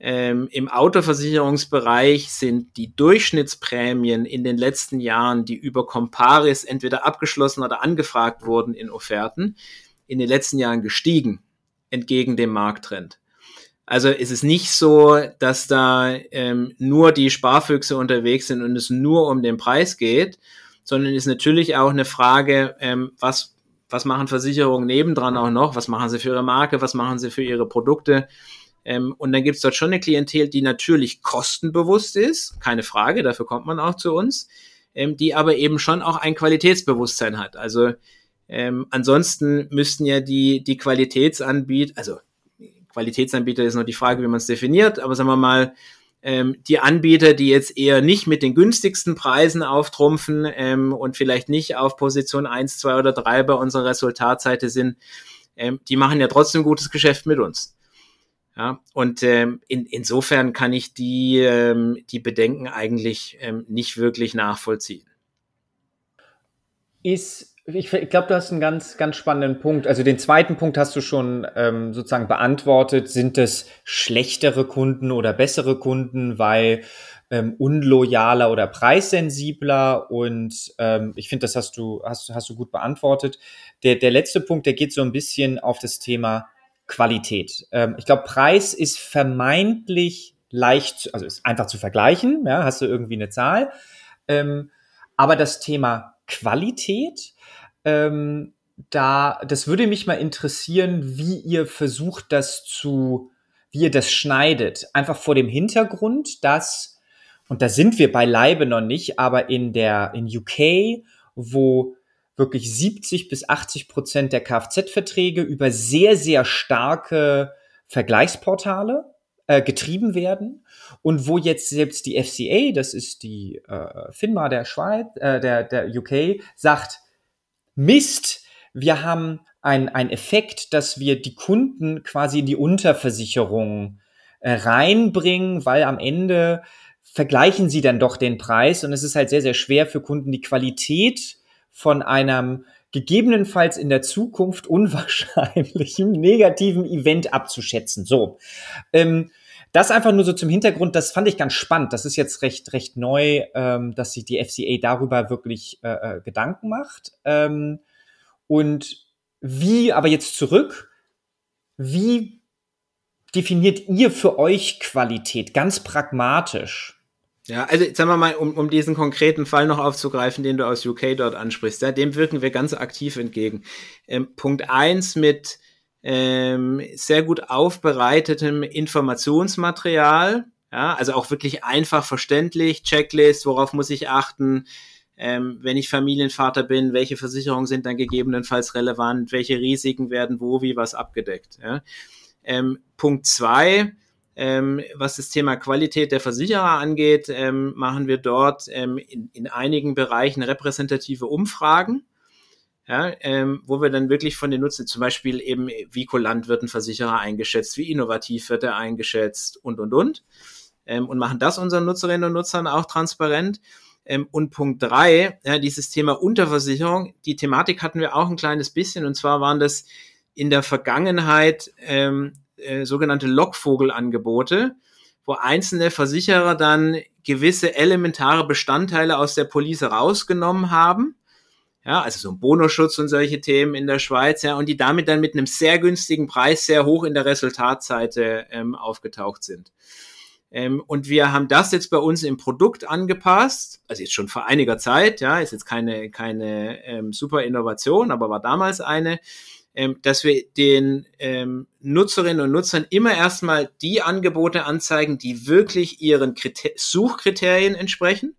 Ähm, Im Autoversicherungsbereich sind die Durchschnittsprämien in den letzten Jahren, die über Comparis entweder abgeschlossen oder angefragt wurden in Offerten, in den letzten Jahren gestiegen, entgegen dem Markttrend. Also ist es nicht so, dass da ähm, nur die Sparfüchse unterwegs sind und es nur um den Preis geht, sondern ist natürlich auch eine Frage, ähm, was was machen Versicherungen nebendran auch noch, was machen sie für ihre Marke, was machen sie für ihre Produkte. Ähm, und dann gibt es dort schon eine Klientel, die natürlich kostenbewusst ist, keine Frage, dafür kommt man auch zu uns, ähm, die aber eben schon auch ein Qualitätsbewusstsein hat. Also ähm, ansonsten müssten ja die, die Qualitätsanbieter, also Qualitätsanbieter ist noch die Frage, wie man es definiert, aber sagen wir mal, ähm, die Anbieter, die jetzt eher nicht mit den günstigsten Preisen auftrumpfen ähm, und vielleicht nicht auf Position 1, 2 oder 3 bei unserer Resultatseite sind, ähm, die machen ja trotzdem gutes Geschäft mit uns. Ja, und ähm, in, insofern kann ich die, ähm, die Bedenken eigentlich ähm, nicht wirklich nachvollziehen. Ist ich, ich glaube, du hast einen ganz, ganz spannenden Punkt. Also den zweiten Punkt hast du schon ähm, sozusagen beantwortet. Sind es schlechtere Kunden oder bessere Kunden, weil ähm, unloyaler oder preissensibler? Und ähm, ich finde, das hast du, hast, hast du gut beantwortet. Der, der letzte Punkt, der geht so ein bisschen auf das Thema Qualität. Ähm, ich glaube, Preis ist vermeintlich leicht, also ist einfach zu vergleichen. Ja, hast du irgendwie eine Zahl. Ähm, aber das Thema Qualität, ähm, da, das würde mich mal interessieren, wie ihr versucht, das zu, wie ihr das schneidet. Einfach vor dem Hintergrund, dass, und da sind wir beileibe noch nicht, aber in der, in UK, wo wirklich 70 bis 80 Prozent der Kfz-Verträge über sehr, sehr starke Vergleichsportale äh, getrieben werden und wo jetzt selbst die FCA, das ist die äh, FINMA der Schweiz, äh, der, der UK, sagt, Mist, wir haben einen Effekt, dass wir die Kunden quasi in die Unterversicherung äh, reinbringen, weil am Ende vergleichen sie dann doch den Preis und es ist halt sehr, sehr schwer für Kunden die Qualität von einem gegebenenfalls in der Zukunft unwahrscheinlichen negativen Event abzuschätzen. So. Ähm, das einfach nur so zum Hintergrund, das fand ich ganz spannend. Das ist jetzt recht, recht neu, ähm, dass sich die FCA darüber wirklich äh, äh, Gedanken macht. Ähm, und wie, aber jetzt zurück, wie definiert ihr für euch Qualität? Ganz pragmatisch. Ja, also sagen wir mal, um, um diesen konkreten Fall noch aufzugreifen, den du aus UK dort ansprichst, ja, dem wirken wir ganz aktiv entgegen. Ähm, Punkt eins mit ähm, sehr gut aufbereitetem Informationsmaterial, ja, also auch wirklich einfach verständlich, Checklist, worauf muss ich achten, ähm, wenn ich Familienvater bin, welche Versicherungen sind dann gegebenenfalls relevant, welche Risiken werden wo, wie was abgedeckt. Ja. Ähm, Punkt zwei, ähm, was das Thema Qualität der Versicherer angeht, ähm, machen wir dort ähm, in, in einigen Bereichen repräsentative Umfragen ja, ähm, wo wir dann wirklich von den Nutzen, zum Beispiel eben, wie kulant wird ein Versicherer eingeschätzt, wie innovativ wird er eingeschätzt und, und, und. Ähm, und machen das unseren Nutzerinnen und Nutzern auch transparent. Ähm, und Punkt drei, ja, dieses Thema Unterversicherung, die Thematik hatten wir auch ein kleines bisschen, und zwar waren das in der Vergangenheit ähm, äh, sogenannte Lockvogelangebote, wo einzelne Versicherer dann gewisse elementare Bestandteile aus der Police rausgenommen haben ja, also so ein Bonusschutz und solche Themen in der Schweiz, ja, und die damit dann mit einem sehr günstigen Preis sehr hoch in der Resultatseite ähm, aufgetaucht sind. Ähm, und wir haben das jetzt bei uns im Produkt angepasst, also jetzt schon vor einiger Zeit, ja, ist jetzt keine, keine ähm, super Innovation, aber war damals eine, ähm, dass wir den ähm, Nutzerinnen und Nutzern immer erstmal die Angebote anzeigen, die wirklich ihren Kriter Suchkriterien entsprechen.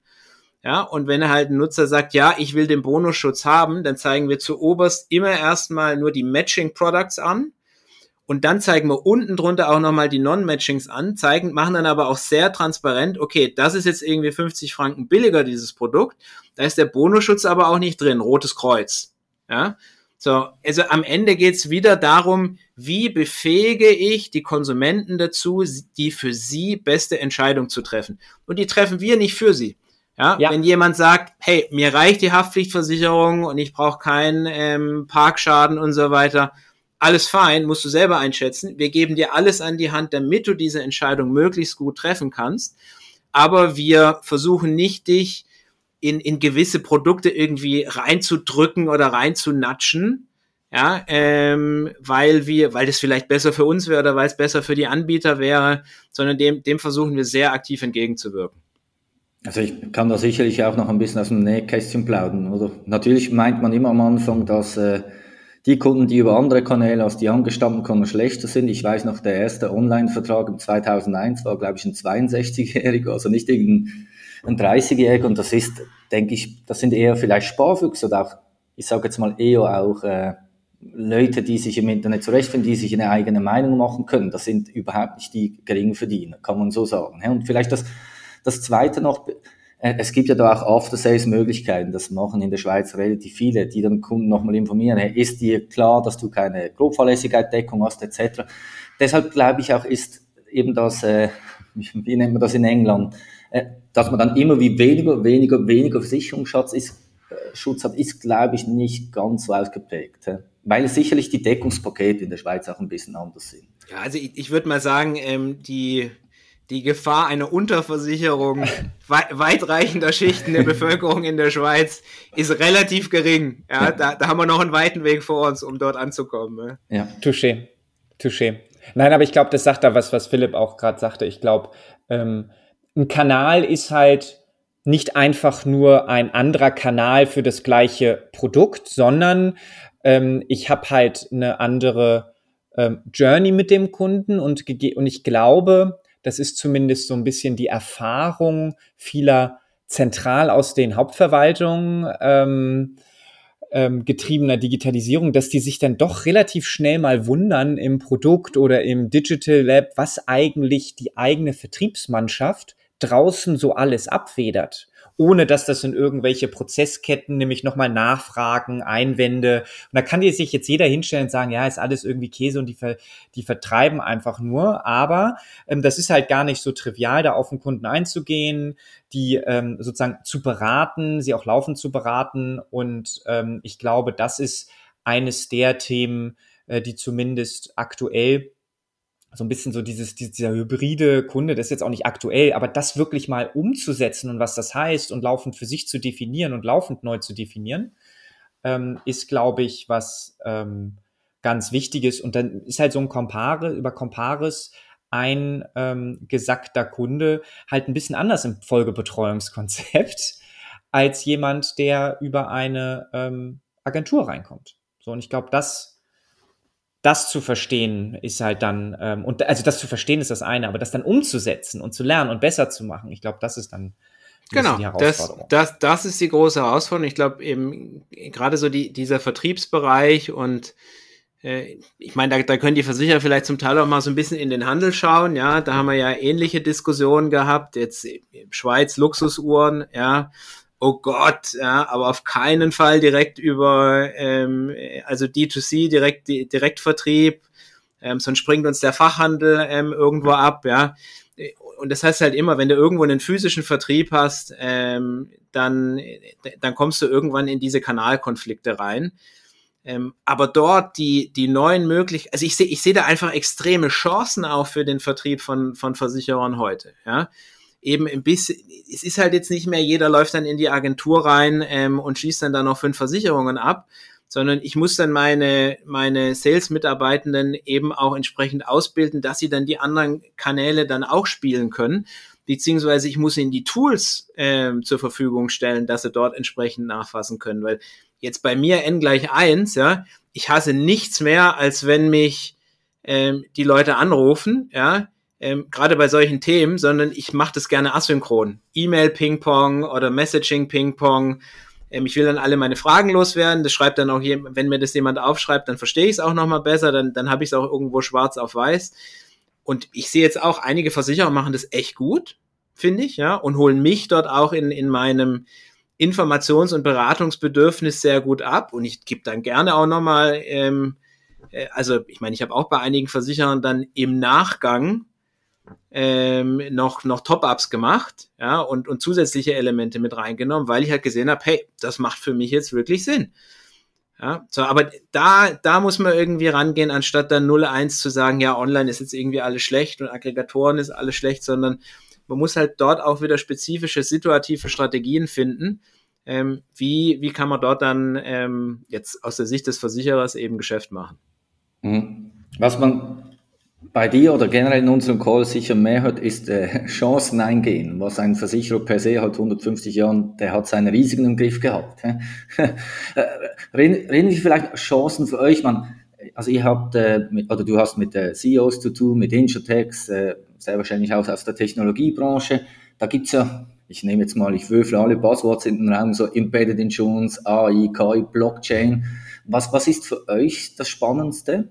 Ja, und wenn halt ein Nutzer sagt, ja, ich will den Bonusschutz haben, dann zeigen wir zu oberst immer erstmal nur die Matching Products an. Und dann zeigen wir unten drunter auch nochmal die Non-Matchings an, zeigen, machen dann aber auch sehr transparent, okay, das ist jetzt irgendwie 50 Franken billiger, dieses Produkt. Da ist der Bonusschutz aber auch nicht drin, rotes Kreuz. Ja, so, also am Ende geht's wieder darum, wie befähige ich die Konsumenten dazu, die für sie beste Entscheidung zu treffen. Und die treffen wir nicht für sie. Ja, ja, wenn jemand sagt, hey, mir reicht die Haftpflichtversicherung und ich brauche keinen ähm, Parkschaden und so weiter, alles fein, musst du selber einschätzen. Wir geben dir alles an die Hand, damit du diese Entscheidung möglichst gut treffen kannst. Aber wir versuchen nicht, dich in, in gewisse Produkte irgendwie reinzudrücken oder reinzunatschen, ja, ähm, weil wir, weil das vielleicht besser für uns wäre oder weil es besser für die Anbieter wäre, sondern dem, dem versuchen wir sehr aktiv entgegenzuwirken. Also ich kann da sicherlich auch noch ein bisschen aus dem Nähkästchen plaudern. Oder natürlich meint man immer am Anfang, dass äh, die Kunden, die über andere Kanäle als die angestammten Kunden schlechter sind. Ich weiß noch, der erste Online-Vertrag im 2001 war, glaube ich, ein 62-Jähriger, also nicht irgendein ein 30-Jähriger. Und das ist, denke ich, das sind eher vielleicht Sparfüchse oder auch, ich sage jetzt mal eher auch äh, Leute, die sich im Internet zurechtfinden, die sich eine eigene Meinung machen können. Das sind überhaupt nicht die Geringverdiener, kann man so sagen. Und vielleicht das das Zweite noch, äh, es gibt ja da auch After-Sales-Möglichkeiten. Das machen in der Schweiz relativ viele, die dann Kunden nochmal informieren. Hey, ist dir klar, dass du keine Grobfahrlässigkeit-Deckung hast, etc. Deshalb glaube ich auch, ist eben das, äh, wie nennt man das in England, äh, dass man dann immer wie weniger, weniger, weniger Versicherungsschutz ist, äh, Schutz hat, ist, glaube ich, nicht ganz so ausgeprägt. Äh, weil sicherlich die Deckungspakete in der Schweiz auch ein bisschen anders sind. Ja, also ich, ich würde mal sagen, ähm, die die Gefahr einer Unterversicherung weitreichender Schichten der Bevölkerung in der Schweiz ist relativ gering. Ja, ja. Da, da, haben wir noch einen weiten Weg vor uns, um dort anzukommen. Ne? Ja, touché, touché. Nein, aber ich glaube, das sagt da was, was Philipp auch gerade sagte. Ich glaube, ähm, ein Kanal ist halt nicht einfach nur ein anderer Kanal für das gleiche Produkt, sondern ähm, ich habe halt eine andere ähm, Journey mit dem Kunden und, und ich glaube, das ist zumindest so ein bisschen die Erfahrung vieler zentral aus den Hauptverwaltungen ähm, ähm, getriebener Digitalisierung, dass die sich dann doch relativ schnell mal wundern im Produkt oder im Digital Lab, was eigentlich die eigene Vertriebsmannschaft draußen so alles abwedert ohne dass das in irgendwelche Prozessketten nämlich nochmal Nachfragen, Einwände. Und da kann sich jetzt jeder hinstellen und sagen, ja, ist alles irgendwie Käse und die, ver, die vertreiben einfach nur. Aber ähm, das ist halt gar nicht so trivial, da auf den Kunden einzugehen, die ähm, sozusagen zu beraten, sie auch laufend zu beraten. Und ähm, ich glaube, das ist eines der Themen, äh, die zumindest aktuell so ein bisschen so dieses, dieser hybride Kunde, das ist jetzt auch nicht aktuell, aber das wirklich mal umzusetzen und was das heißt und laufend für sich zu definieren und laufend neu zu definieren, ähm, ist, glaube ich, was ähm, ganz Wichtiges. Und dann ist halt so ein Compare, über Comparis ein ähm, gesackter Kunde halt ein bisschen anders im Folgebetreuungskonzept als jemand, der über eine ähm, Agentur reinkommt. So, und ich glaube, das das zu verstehen ist halt dann, ähm, und also das zu verstehen ist das eine, aber das dann umzusetzen und zu lernen und besser zu machen, ich glaube, das ist dann genau, die Herausforderung. Das, das, das ist die große Herausforderung. Ich glaube, eben gerade so die, dieser Vertriebsbereich und äh, ich meine, da, da können die Versicherer vielleicht zum Teil auch mal so ein bisschen in den Handel schauen, ja, da haben wir ja ähnliche Diskussionen gehabt, jetzt Schweiz Luxusuhren, ja, oh Gott, ja, aber auf keinen Fall direkt über, ähm, also D2C, direkt, Direktvertrieb, ähm, sonst springt uns der Fachhandel ähm, irgendwo ab, ja. Und das heißt halt immer, wenn du irgendwo einen physischen Vertrieb hast, ähm, dann, dann kommst du irgendwann in diese Kanalkonflikte rein. Ähm, aber dort die, die neuen Möglichkeiten, also ich sehe ich sehe da einfach extreme Chancen auch für den Vertrieb von, von Versicherern heute. Ja? Eben ein bisschen, es ist halt jetzt nicht mehr, jeder läuft dann in die Agentur rein ähm, und schließt dann da noch fünf Versicherungen ab, sondern ich muss dann meine, meine Sales-Mitarbeitenden eben auch entsprechend ausbilden, dass sie dann die anderen Kanäle dann auch spielen können. Beziehungsweise ich muss ihnen die Tools ähm, zur Verfügung stellen, dass sie dort entsprechend nachfassen können. Weil jetzt bei mir n gleich eins, ja, ich hasse nichts mehr, als wenn mich ähm, die Leute anrufen, ja, ähm, gerade bei solchen Themen, sondern ich mache das gerne asynchron. E-Mail-Ping-Pong oder Messaging-Ping-Pong. Ähm, ich will dann alle meine Fragen loswerden. Das schreibt dann auch, jemand, wenn mir das jemand aufschreibt, dann verstehe ich es auch nochmal besser, dann, dann habe ich es auch irgendwo schwarz auf weiß. Und ich sehe jetzt auch, einige Versicherer machen das echt gut, finde ich, ja, und holen mich dort auch in, in meinem Informations- und Beratungsbedürfnis sehr gut ab. Und ich gebe dann gerne auch nochmal, ähm, äh, also ich meine, ich habe auch bei einigen Versicherern dann im Nachgang ähm, noch, noch Top-Ups gemacht, ja, und, und zusätzliche Elemente mit reingenommen, weil ich halt gesehen habe, hey, das macht für mich jetzt wirklich Sinn. Ja, so, aber da, da muss man irgendwie rangehen, anstatt dann 0-1 zu sagen, ja, online ist jetzt irgendwie alles schlecht und Aggregatoren ist alles schlecht, sondern man muss halt dort auch wieder spezifische, situative Strategien finden. Ähm, wie, wie kann man dort dann ähm, jetzt aus der Sicht des Versicherers eben Geschäft machen? Mhm. Was man bei dir oder generell in unserem Call sicher mehr hört, ist äh, Chancen eingehen. Was ein Versicherer per se hat 150 Jahren, der hat seine Risiken im Griff gehabt. Reden, reden wir vielleicht Chancen für euch? Man, also ihr habt, äh, mit, oder du hast mit äh, CEOs zu tun, mit Insurtechs, äh, sehr wahrscheinlich auch aus der Technologiebranche. Da gibt's ja, ich nehme jetzt mal, ich würfel alle Buzzwords in den Raum, so Embedded Insurance, AI, KI, Blockchain. Was, was ist für euch das Spannendste?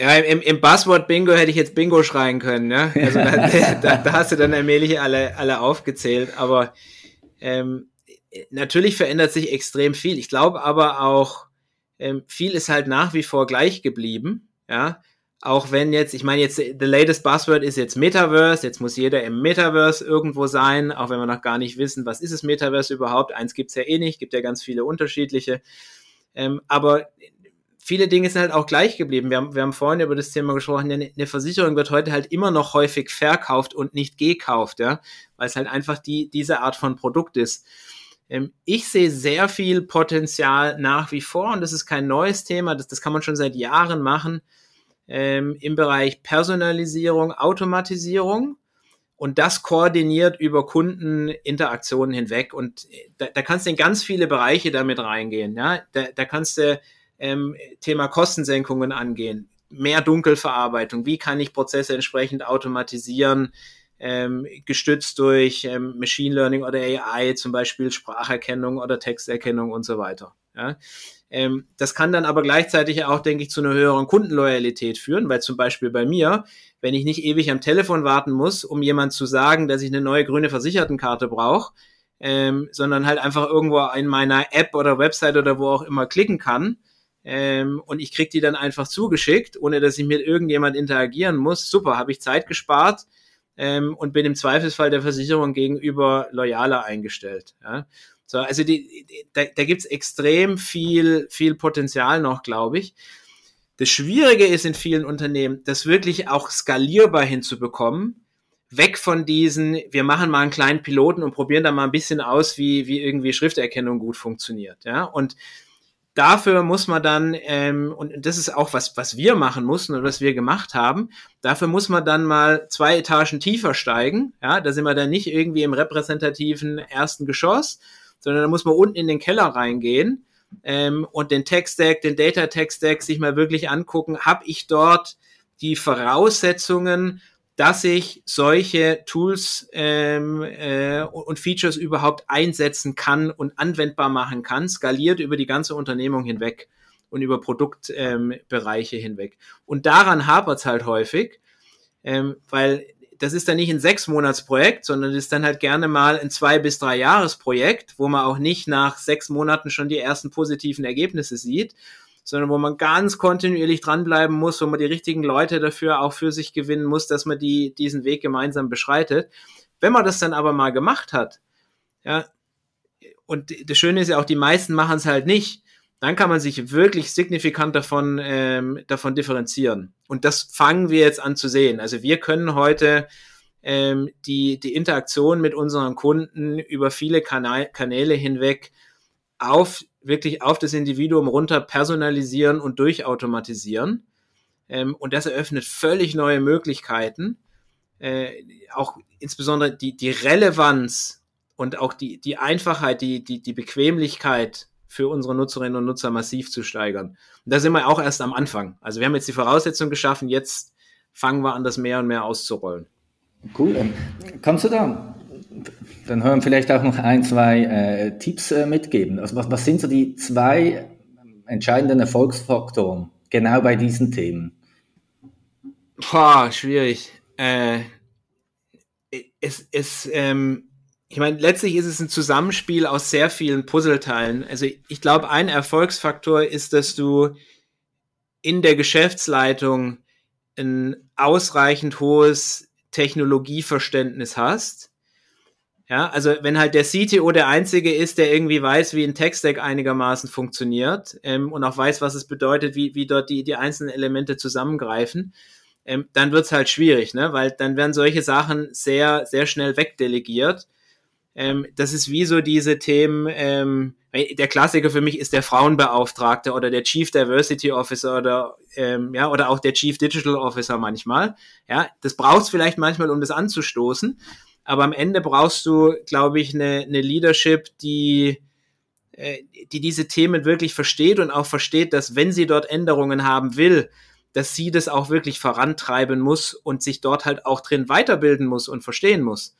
Ja, im, im Buzzword-Bingo hätte ich jetzt Bingo schreien können, ja. Also da, da, da hast du dann allmählich alle, alle aufgezählt. Aber ähm, natürlich verändert sich extrem viel. Ich glaube aber auch, ähm, viel ist halt nach wie vor gleich geblieben, ja. Auch wenn jetzt, ich meine jetzt, the latest Buzzword ist jetzt Metaverse, jetzt muss jeder im Metaverse irgendwo sein, auch wenn wir noch gar nicht wissen, was ist das Metaverse überhaupt. Eins gibt's ja eh nicht, gibt ja ganz viele unterschiedliche. Ähm, aber viele Dinge sind halt auch gleich geblieben. Wir haben, wir haben vorhin über das Thema gesprochen, eine, Versicherung wird heute halt immer noch häufig verkauft und nicht gekauft, ja, weil es halt einfach die, diese Art von Produkt ist. Ähm, ich sehe sehr viel Potenzial nach wie vor und das ist kein neues Thema, das, das kann man schon seit Jahren machen ähm, im Bereich Personalisierung, Automatisierung und das koordiniert über Kundeninteraktionen hinweg. Und da, da kannst du in ganz viele Bereiche damit reingehen. Ja? Da, da kannst du ähm, Thema Kostensenkungen angehen, mehr Dunkelverarbeitung, wie kann ich Prozesse entsprechend automatisieren, ähm, gestützt durch ähm, Machine Learning oder AI, zum Beispiel Spracherkennung oder Texterkennung und so weiter. Ja? Ähm, das kann dann aber gleichzeitig auch, denke ich, zu einer höheren Kundenloyalität führen, weil zum Beispiel bei mir, wenn ich nicht ewig am Telefon warten muss, um jemand zu sagen, dass ich eine neue grüne Versichertenkarte brauche, ähm, sondern halt einfach irgendwo in meiner App oder Website oder wo auch immer klicken kann, ähm, und ich krieg die dann einfach zugeschickt, ohne dass ich mit irgendjemand interagieren muss. Super, habe ich Zeit gespart ähm, und bin im Zweifelsfall der Versicherung gegenüber loyaler eingestellt. Ja? So, also die, die, da, da gibt es extrem viel, viel Potenzial noch, glaube ich. Das Schwierige ist in vielen Unternehmen, das wirklich auch skalierbar hinzubekommen. Weg von diesen, wir machen mal einen kleinen Piloten und probieren da mal ein bisschen aus, wie, wie irgendwie Schrifterkennung gut funktioniert. Ja, und dafür muss man dann, ähm, und das ist auch was, was wir machen mussten und was wir gemacht haben, dafür muss man dann mal zwei Etagen tiefer steigen. Ja, da sind wir dann nicht irgendwie im repräsentativen ersten Geschoss, sondern da muss man unten in den Keller reingehen ähm, und den Tech-Stack, den Data-Tech-Stack sich mal wirklich angucken, habe ich dort die Voraussetzungen, dass ich solche Tools ähm, äh, und Features überhaupt einsetzen kann und anwendbar machen kann, skaliert über die ganze Unternehmung hinweg und über Produktbereiche ähm, hinweg. Und daran hapert es halt häufig, ähm, weil das ist dann nicht ein sechs Monats Projekt, sondern ist dann halt gerne mal ein zwei bis drei Jahres Projekt, wo man auch nicht nach sechs Monaten schon die ersten positiven Ergebnisse sieht, sondern wo man ganz kontinuierlich dranbleiben muss, wo man die richtigen Leute dafür auch für sich gewinnen muss, dass man die, diesen Weg gemeinsam beschreitet. Wenn man das dann aber mal gemacht hat, ja, und das Schöne ist ja auch, die meisten machen es halt nicht, dann kann man sich wirklich signifikant davon, ähm, davon differenzieren. Und das fangen wir jetzt an zu sehen. Also wir können heute ähm, die, die Interaktion mit unseren Kunden über viele Kanal Kanäle hinweg auf wirklich auf das Individuum runter personalisieren und durchautomatisieren. Ähm, und das eröffnet völlig neue Möglichkeiten. Äh, auch insbesondere die, die Relevanz und auch die, die Einfachheit, die, die, die Bequemlichkeit für unsere Nutzerinnen und Nutzer massiv zu steigern. Und da sind wir auch erst am Anfang. Also wir haben jetzt die Voraussetzung geschaffen, jetzt fangen wir an, das mehr und mehr auszurollen. Cool. Ähm, kannst du da dann hören vielleicht auch noch ein, zwei äh, Tipps äh, mitgeben? Also was, was sind so die zwei entscheidenden Erfolgsfaktoren genau bei diesen Themen? Boah, schwierig. Äh, es, es, ähm, ich meine, letztlich ist es ein Zusammenspiel aus sehr vielen Puzzleteilen. Also ich glaube, ein Erfolgsfaktor ist, dass du in der Geschäftsleitung ein ausreichend hohes Technologieverständnis hast. Ja, also wenn halt der CTO der Einzige ist, der irgendwie weiß, wie ein Tech-Stack einigermaßen funktioniert ähm, und auch weiß, was es bedeutet, wie, wie dort die, die einzelnen Elemente zusammengreifen, ähm, dann wird's halt schwierig, ne? weil dann werden solche Sachen sehr, sehr schnell wegdelegiert ähm, das ist wie so diese Themen, ähm, der Klassiker für mich ist der Frauenbeauftragte oder der Chief Diversity Officer oder ähm, ja oder auch der Chief Digital Officer manchmal. Ja, das brauchst vielleicht manchmal, um das anzustoßen, aber am Ende brauchst du, glaube ich, eine, eine Leadership, die äh, die diese Themen wirklich versteht und auch versteht, dass wenn sie dort Änderungen haben will, dass sie das auch wirklich vorantreiben muss und sich dort halt auch drin weiterbilden muss und verstehen muss.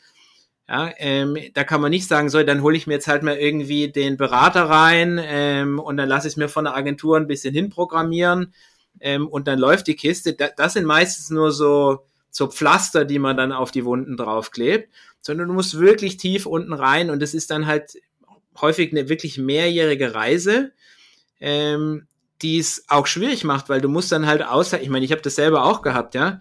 Ja, ähm, da kann man nicht sagen, so, dann hole ich mir jetzt halt mal irgendwie den Berater rein ähm, und dann lasse ich mir von der Agentur ein bisschen hinprogrammieren ähm, und dann läuft die Kiste. Da, das sind meistens nur so, so Pflaster, die man dann auf die Wunden draufklebt, sondern du musst wirklich tief unten rein und es ist dann halt häufig eine wirklich mehrjährige Reise, ähm, die es auch schwierig macht, weil du musst dann halt außer, ich meine, ich habe das selber auch gehabt, ja,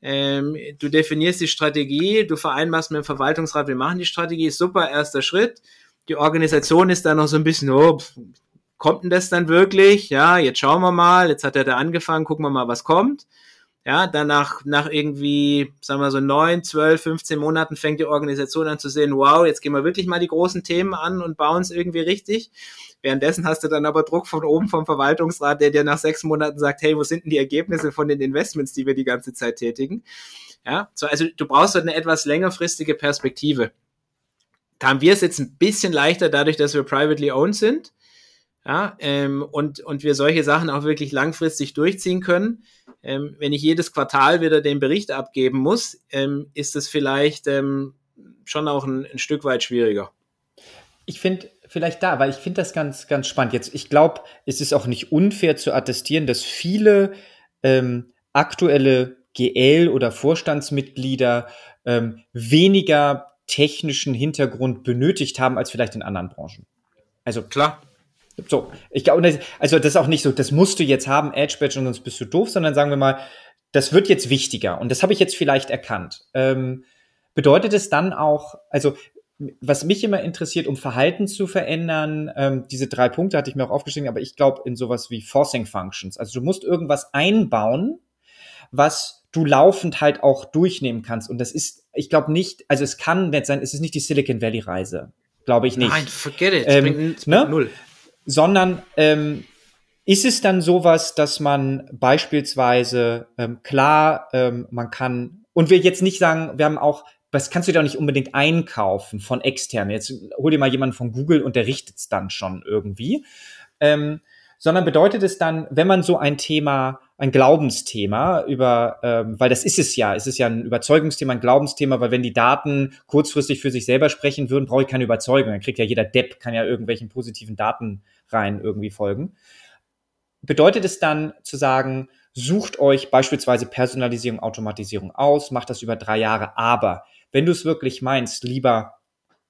ähm, du definierst die Strategie, du vereinbarst mit dem Verwaltungsrat, wir machen die Strategie, super, erster Schritt. Die Organisation ist dann noch so ein bisschen, oh, kommt denn das dann wirklich? Ja, jetzt schauen wir mal, jetzt hat er da angefangen, gucken wir mal, was kommt. Ja, dann nach, nach irgendwie, sagen wir so neun, zwölf, 15 Monaten fängt die Organisation an zu sehen, wow, jetzt gehen wir wirklich mal die großen Themen an und bauen es irgendwie richtig. Währenddessen hast du dann aber Druck von oben vom Verwaltungsrat, der dir nach sechs Monaten sagt, hey, wo sind denn die Ergebnisse von den Investments, die wir die ganze Zeit tätigen? Ja, so, also du brauchst halt eine etwas längerfristige Perspektive. Da haben wir es jetzt ein bisschen leichter dadurch, dass wir privately owned sind. Ja, ähm, und, und wir solche Sachen auch wirklich langfristig durchziehen können. Ähm, wenn ich jedes Quartal wieder den Bericht abgeben muss, ähm, ist es vielleicht ähm, schon auch ein, ein Stück weit schwieriger. Ich finde vielleicht da, weil ich finde das ganz, ganz spannend. Jetzt, ich glaube, es ist auch nicht unfair zu attestieren, dass viele ähm, aktuelle GL oder Vorstandsmitglieder ähm, weniger technischen Hintergrund benötigt haben als vielleicht in anderen Branchen. Also klar. So, ich glaube, also das ist auch nicht so, das musst du jetzt haben, Edge Badge und sonst bist du doof, sondern sagen wir mal, das wird jetzt wichtiger und das habe ich jetzt vielleicht erkannt. Ähm, bedeutet es dann auch, also was mich immer interessiert, um Verhalten zu verändern, ähm, diese drei Punkte hatte ich mir auch aufgeschrieben, aber ich glaube in sowas wie Forcing Functions. Also du musst irgendwas einbauen, was du laufend halt auch durchnehmen kannst. Und das ist, ich glaube nicht, also es kann nicht sein, es ist nicht die Silicon Valley Reise. Glaube ich nicht. Nein, forget it. Ähm, bringt, ne? null. Sondern ähm, ist es dann sowas, dass man beispielsweise ähm, klar, ähm, man kann, und wir jetzt nicht sagen, wir haben auch, das kannst du dir auch nicht unbedingt einkaufen von extern. Jetzt hol dir mal jemanden von Google und der richtet es dann schon irgendwie. Ähm, sondern bedeutet es dann, wenn man so ein Thema, ein Glaubensthema über, ähm, weil das ist es ja, es ist ja ein Überzeugungsthema, ein Glaubensthema, weil wenn die Daten kurzfristig für sich selber sprechen würden, brauche ich keine Überzeugung. Dann kriegt ja jeder Depp, kann ja irgendwelchen positiven Daten rein irgendwie folgen. Bedeutet es dann zu sagen, sucht euch beispielsweise Personalisierung, Automatisierung aus, macht das über drei Jahre, aber wenn du es wirklich meinst, lieber,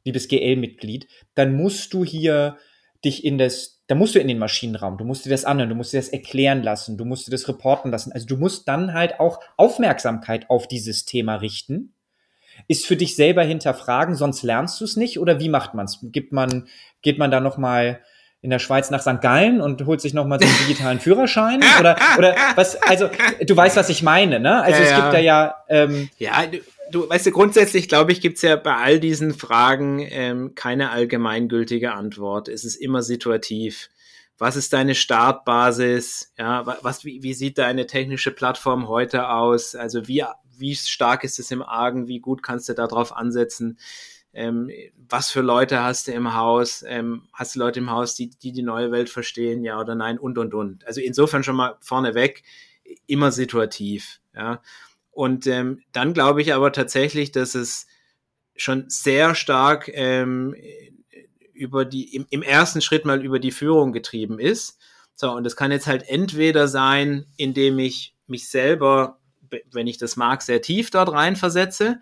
liebes GL-Mitglied, dann musst du hier dich in das da musst du in den Maschinenraum, du musst dir das anhören, du musst dir das erklären lassen, du musst dir das reporten lassen. Also du musst dann halt auch Aufmerksamkeit auf dieses Thema richten. Ist für dich selber hinterfragen, sonst lernst du es nicht oder wie macht man es? Gibt man, geht man da noch mal in der Schweiz nach St. Gallen und holt sich noch mal so einen digitalen Führerschein oder oder was? Also du weißt, was ich meine, ne? Also ja, es gibt da ja ähm, ja du weißt du, grundsätzlich glaube ich, gibt es ja bei all diesen Fragen ähm, keine allgemeingültige Antwort. Es ist immer situativ. Was ist deine Startbasis? Ja, was, wie, wie sieht deine technische Plattform heute aus? Also wie, wie stark ist es im Argen? Wie gut kannst du darauf ansetzen? Ähm, was für Leute hast du im Haus? Ähm, hast du Leute im Haus, die, die die neue Welt verstehen? Ja oder nein? Und, und, und. Also insofern schon mal vorneweg, immer situativ. Ja. Und ähm, dann glaube ich aber tatsächlich, dass es schon sehr stark ähm, über die, im, im ersten Schritt mal über die Führung getrieben ist. So, und das kann jetzt halt entweder sein, indem ich mich selber, wenn ich das mag, sehr tief dort reinversetze.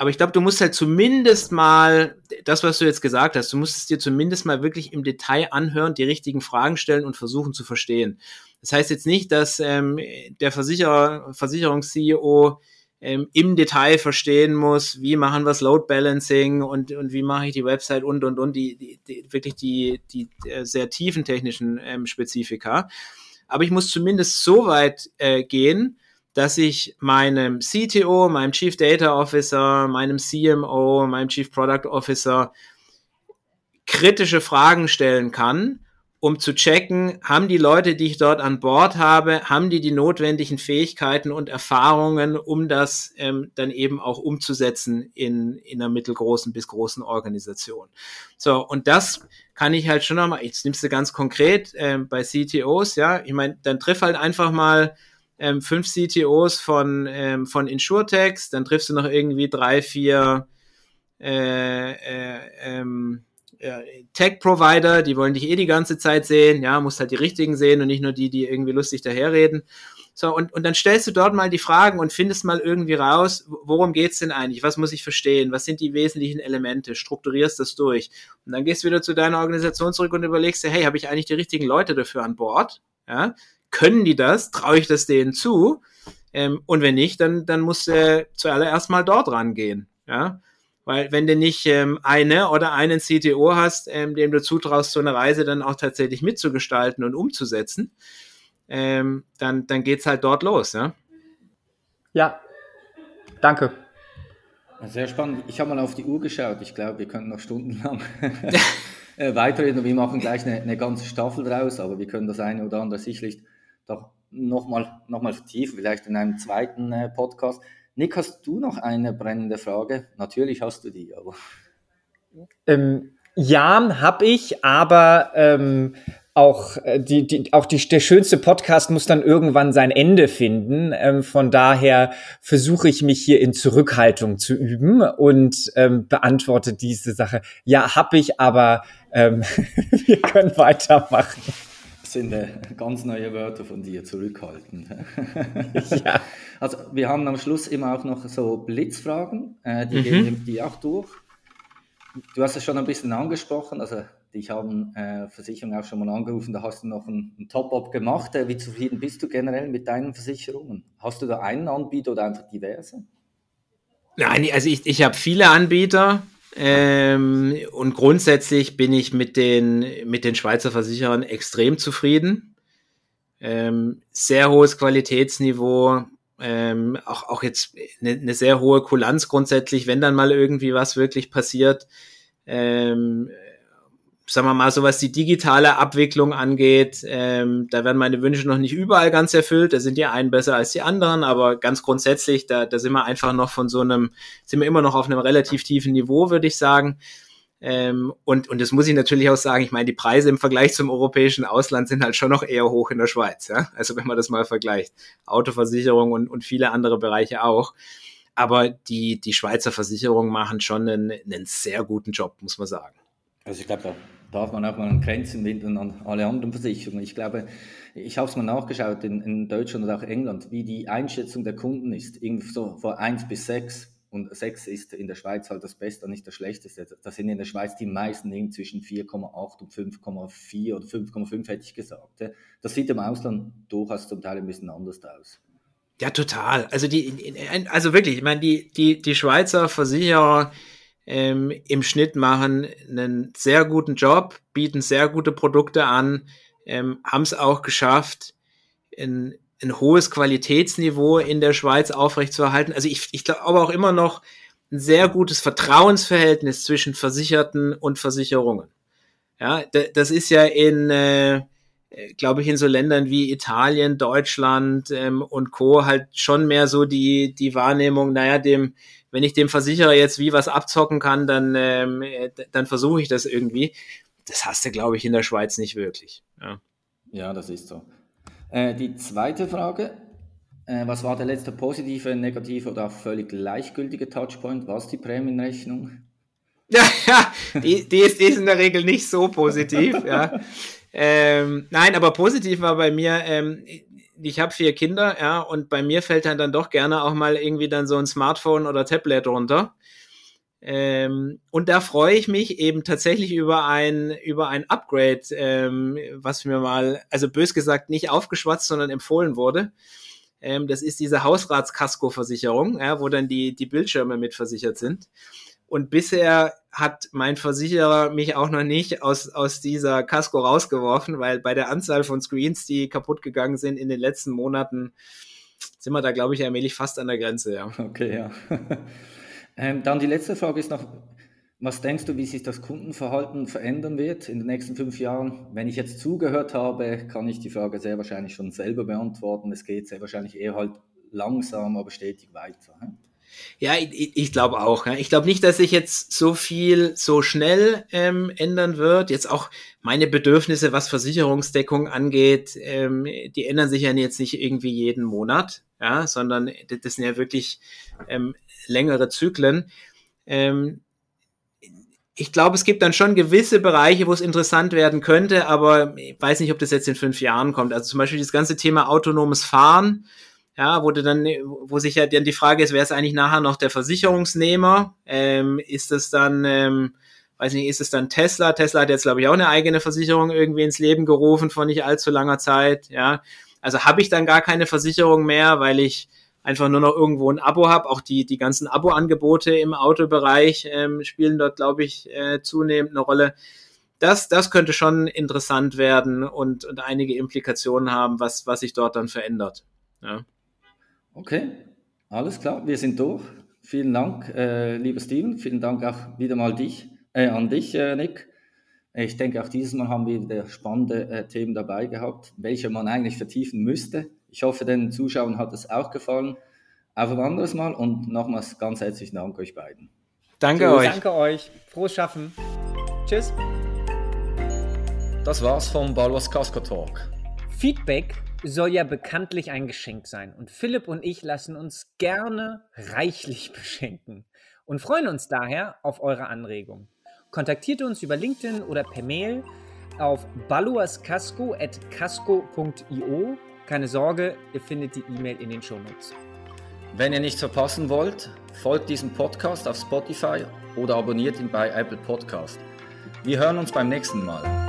Aber ich glaube, du musst halt zumindest mal, das, was du jetzt gesagt hast, du musst es dir zumindest mal wirklich im Detail anhören, die richtigen Fragen stellen und versuchen zu verstehen. Das heißt jetzt nicht, dass ähm, der Versicherer, Versicherungs-CEO ähm, im Detail verstehen muss, wie machen wir das Load Balancing und, und wie mache ich die Website und und und die, die, die wirklich die, die äh, sehr tiefen technischen ähm, Spezifika. Aber ich muss zumindest so weit äh, gehen, dass ich meinem CTO, meinem Chief Data Officer, meinem CMO, meinem Chief Product Officer kritische Fragen stellen kann um zu checken, haben die Leute, die ich dort an Bord habe, haben die die notwendigen Fähigkeiten und Erfahrungen, um das ähm, dann eben auch umzusetzen in, in einer mittelgroßen bis großen Organisation. So, und das kann ich halt schon nochmal, jetzt nimmst du ganz konkret ähm, bei CTOs, ja, ich meine, dann triff halt einfach mal ähm, fünf CTOs von, ähm, von Insurtechs, dann triffst du noch irgendwie drei, vier äh, äh, ähm, Tech-Provider, die wollen dich eh die ganze Zeit sehen, ja, musst halt die richtigen sehen und nicht nur die, die irgendwie lustig daherreden. So, und, und dann stellst du dort mal die Fragen und findest mal irgendwie raus, worum geht's denn eigentlich? Was muss ich verstehen? Was sind die wesentlichen Elemente? Strukturierst das durch. Und dann gehst du wieder zu deiner Organisation zurück und überlegst dir, hey, habe ich eigentlich die richtigen Leute dafür an Bord? Ja, können die das? Traue ich das denen zu? Ähm, und wenn nicht, dann, dann musst du zuallererst mal dort rangehen. Ja, weil wenn du nicht ähm, eine oder einen CTO hast, ähm, dem du zutraust, so eine Reise dann auch tatsächlich mitzugestalten und umzusetzen, ähm, dann, dann geht's halt dort los, ja. Ja, danke. Sehr spannend. Ich habe mal auf die Uhr geschaut. Ich glaube, wir können noch stundenlang äh, weiterreden. Wir machen gleich eine, eine, ganze Staffel draus, aber wir können das eine oder andere sicherlich doch nochmal noch mal vertiefen, vielleicht in einem zweiten äh, Podcast. Nick, hast du noch eine brennende Frage? Natürlich hast du die, aber. Ähm, ja, habe ich, aber ähm, auch, äh, die, die, auch die, der schönste Podcast muss dann irgendwann sein Ende finden. Ähm, von daher versuche ich mich hier in Zurückhaltung zu üben und ähm, beantworte diese Sache. Ja, habe ich, aber ähm, wir können weitermachen. Sind äh, ganz neue Wörter von dir, zurückhaltend. ja. Also wir haben am Schluss immer auch noch so Blitzfragen, äh, die mhm. gehen die auch durch. Du hast es schon ein bisschen angesprochen, also Dich haben äh, Versicherungen auch schon mal angerufen, da hast du noch ein, ein Top-up gemacht. Äh, wie zufrieden bist du generell mit deinen Versicherungen? Hast du da einen Anbieter oder einfach diverse? Nein, also ich, ich habe viele Anbieter ähm, und grundsätzlich bin ich mit den, mit den Schweizer Versicherern extrem zufrieden. Ähm, sehr hohes Qualitätsniveau, ähm, auch, auch jetzt eine, eine sehr hohe Kulanz grundsätzlich, wenn dann mal irgendwie was wirklich passiert. Ähm, sagen wir mal, so was die digitale Abwicklung angeht, ähm, da werden meine Wünsche noch nicht überall ganz erfüllt. Da sind die einen besser als die anderen, aber ganz grundsätzlich, da, da sind wir einfach noch von so einem, sind wir immer noch auf einem relativ tiefen Niveau, würde ich sagen. Ähm, und, und das muss ich natürlich auch sagen, ich meine, die Preise im Vergleich zum europäischen Ausland sind halt schon noch eher hoch in der Schweiz, ja. Also wenn man das mal vergleicht. Autoversicherung und, und viele andere Bereiche auch. Aber die, die Schweizer Versicherungen machen schon einen, einen sehr guten Job, muss man sagen. Also ich glaube, darf man auch mal ein Kränzchen winden an alle anderen Versicherungen. Ich glaube, ich habe es mal nachgeschaut in, in, Deutschland und auch England, wie die Einschätzung der Kunden ist. Irgendwie so von 1 bis 6 und 6 ist in der Schweiz halt das Beste und nicht das Schlechteste. Da sind in der Schweiz die meisten irgendwie zwischen 4,8 und 5,4 oder 5,5 hätte ich gesagt. Das sieht im Ausland durchaus zum Teil ein bisschen anders aus. Ja, total. Also die, also wirklich, ich meine, die, die, die Schweizer Versicherer, ähm, im Schnitt machen einen sehr guten Job, bieten sehr gute Produkte an, ähm, haben es auch geschafft, ein, ein hohes Qualitätsniveau in der Schweiz aufrechtzuerhalten. Also ich, ich glaube auch immer noch ein sehr gutes Vertrauensverhältnis zwischen Versicherten und Versicherungen. Ja, das ist ja in, äh, glaube ich, in so Ländern wie Italien, Deutschland ähm, und Co. halt schon mehr so die, die Wahrnehmung, naja, dem, wenn ich dem Versicherer jetzt wie was abzocken kann, dann, ähm, dann versuche ich das irgendwie. Das hast du, glaube ich, in der Schweiz nicht wirklich. Ja, ja das ist so. Äh, die zweite Frage. Äh, was war der letzte positive, negative oder auch völlig gleichgültige Touchpoint? Was die Prämienrechnung? Ja, ja die, die, ist, die ist in der Regel nicht so positiv. ja. Ähm, nein, aber positiv war bei mir, ähm, ich habe vier Kinder, ja, und bei mir fällt dann, dann doch gerne auch mal irgendwie dann so ein Smartphone oder Tablet runter. Ähm, und da freue ich mich eben tatsächlich über ein, über ein Upgrade, ähm, was mir mal, also bös gesagt, nicht aufgeschwatzt, sondern empfohlen wurde. Ähm, das ist diese Hausratskasko-Versicherung, ja, wo dann die, die Bildschirme mitversichert sind. Und bisher hat mein Versicherer mich auch noch nicht aus, aus dieser Casco rausgeworfen, weil bei der Anzahl von Screens, die kaputt gegangen sind in den letzten Monaten, sind wir da, glaube ich, allmählich fast an der Grenze, ja. Okay, ja. ähm, dann die letzte Frage ist noch, was denkst du, wie sich das Kundenverhalten verändern wird in den nächsten fünf Jahren? Wenn ich jetzt zugehört habe, kann ich die Frage sehr wahrscheinlich schon selber beantworten. Es geht sehr wahrscheinlich eher halt langsam, aber stetig weiter. Hm? Ja, ich, ich glaube auch. Ich glaube nicht, dass sich jetzt so viel so schnell ähm, ändern wird. Jetzt auch meine Bedürfnisse, was Versicherungsdeckung angeht, ähm, die ändern sich ja jetzt nicht irgendwie jeden Monat, ja, sondern das sind ja wirklich ähm, längere Zyklen. Ähm, ich glaube, es gibt dann schon gewisse Bereiche, wo es interessant werden könnte, aber ich weiß nicht, ob das jetzt in fünf Jahren kommt. Also zum Beispiel das ganze Thema autonomes Fahren ja, wo du dann, wo sich ja dann die Frage ist, wer ist eigentlich nachher noch der Versicherungsnehmer? Ähm, ist es dann, ähm, weiß nicht, ist es dann Tesla? Tesla hat jetzt, glaube ich, auch eine eigene Versicherung irgendwie ins Leben gerufen vor nicht allzu langer Zeit, ja. Also habe ich dann gar keine Versicherung mehr, weil ich einfach nur noch irgendwo ein Abo habe. Auch die, die ganzen Abo-Angebote im Autobereich ähm, spielen dort, glaube ich, äh, zunehmend eine Rolle. Das, das könnte schon interessant werden und, und einige Implikationen haben, was, was sich dort dann verändert. Ja. Okay. Alles klar, wir sind durch. Vielen Dank, äh, lieber Steven. Vielen Dank auch wieder mal dich, äh, an dich, äh, Nick. Ich denke, auch dieses Mal haben wir wieder spannende äh, Themen dabei gehabt, welche man eigentlich vertiefen müsste. Ich hoffe, den Zuschauern hat es auch gefallen. Auf ein anderes Mal und nochmals ganz herzlichen Dank euch beiden. Danke Tschüss. euch. Danke euch. Frohes Schaffen. Tschüss. Das war's vom Balwas Casco Talk. Feedback soll ja bekanntlich ein Geschenk sein und Philipp und ich lassen uns gerne reichlich beschenken und freuen uns daher auf eure Anregung. Kontaktiert uns über LinkedIn oder per Mail auf baluascasco.casco.io. Keine Sorge, ihr findet die E-Mail in den Shownotes. Wenn ihr nichts verpassen wollt, folgt diesem Podcast auf Spotify oder abonniert ihn bei Apple Podcast. Wir hören uns beim nächsten Mal.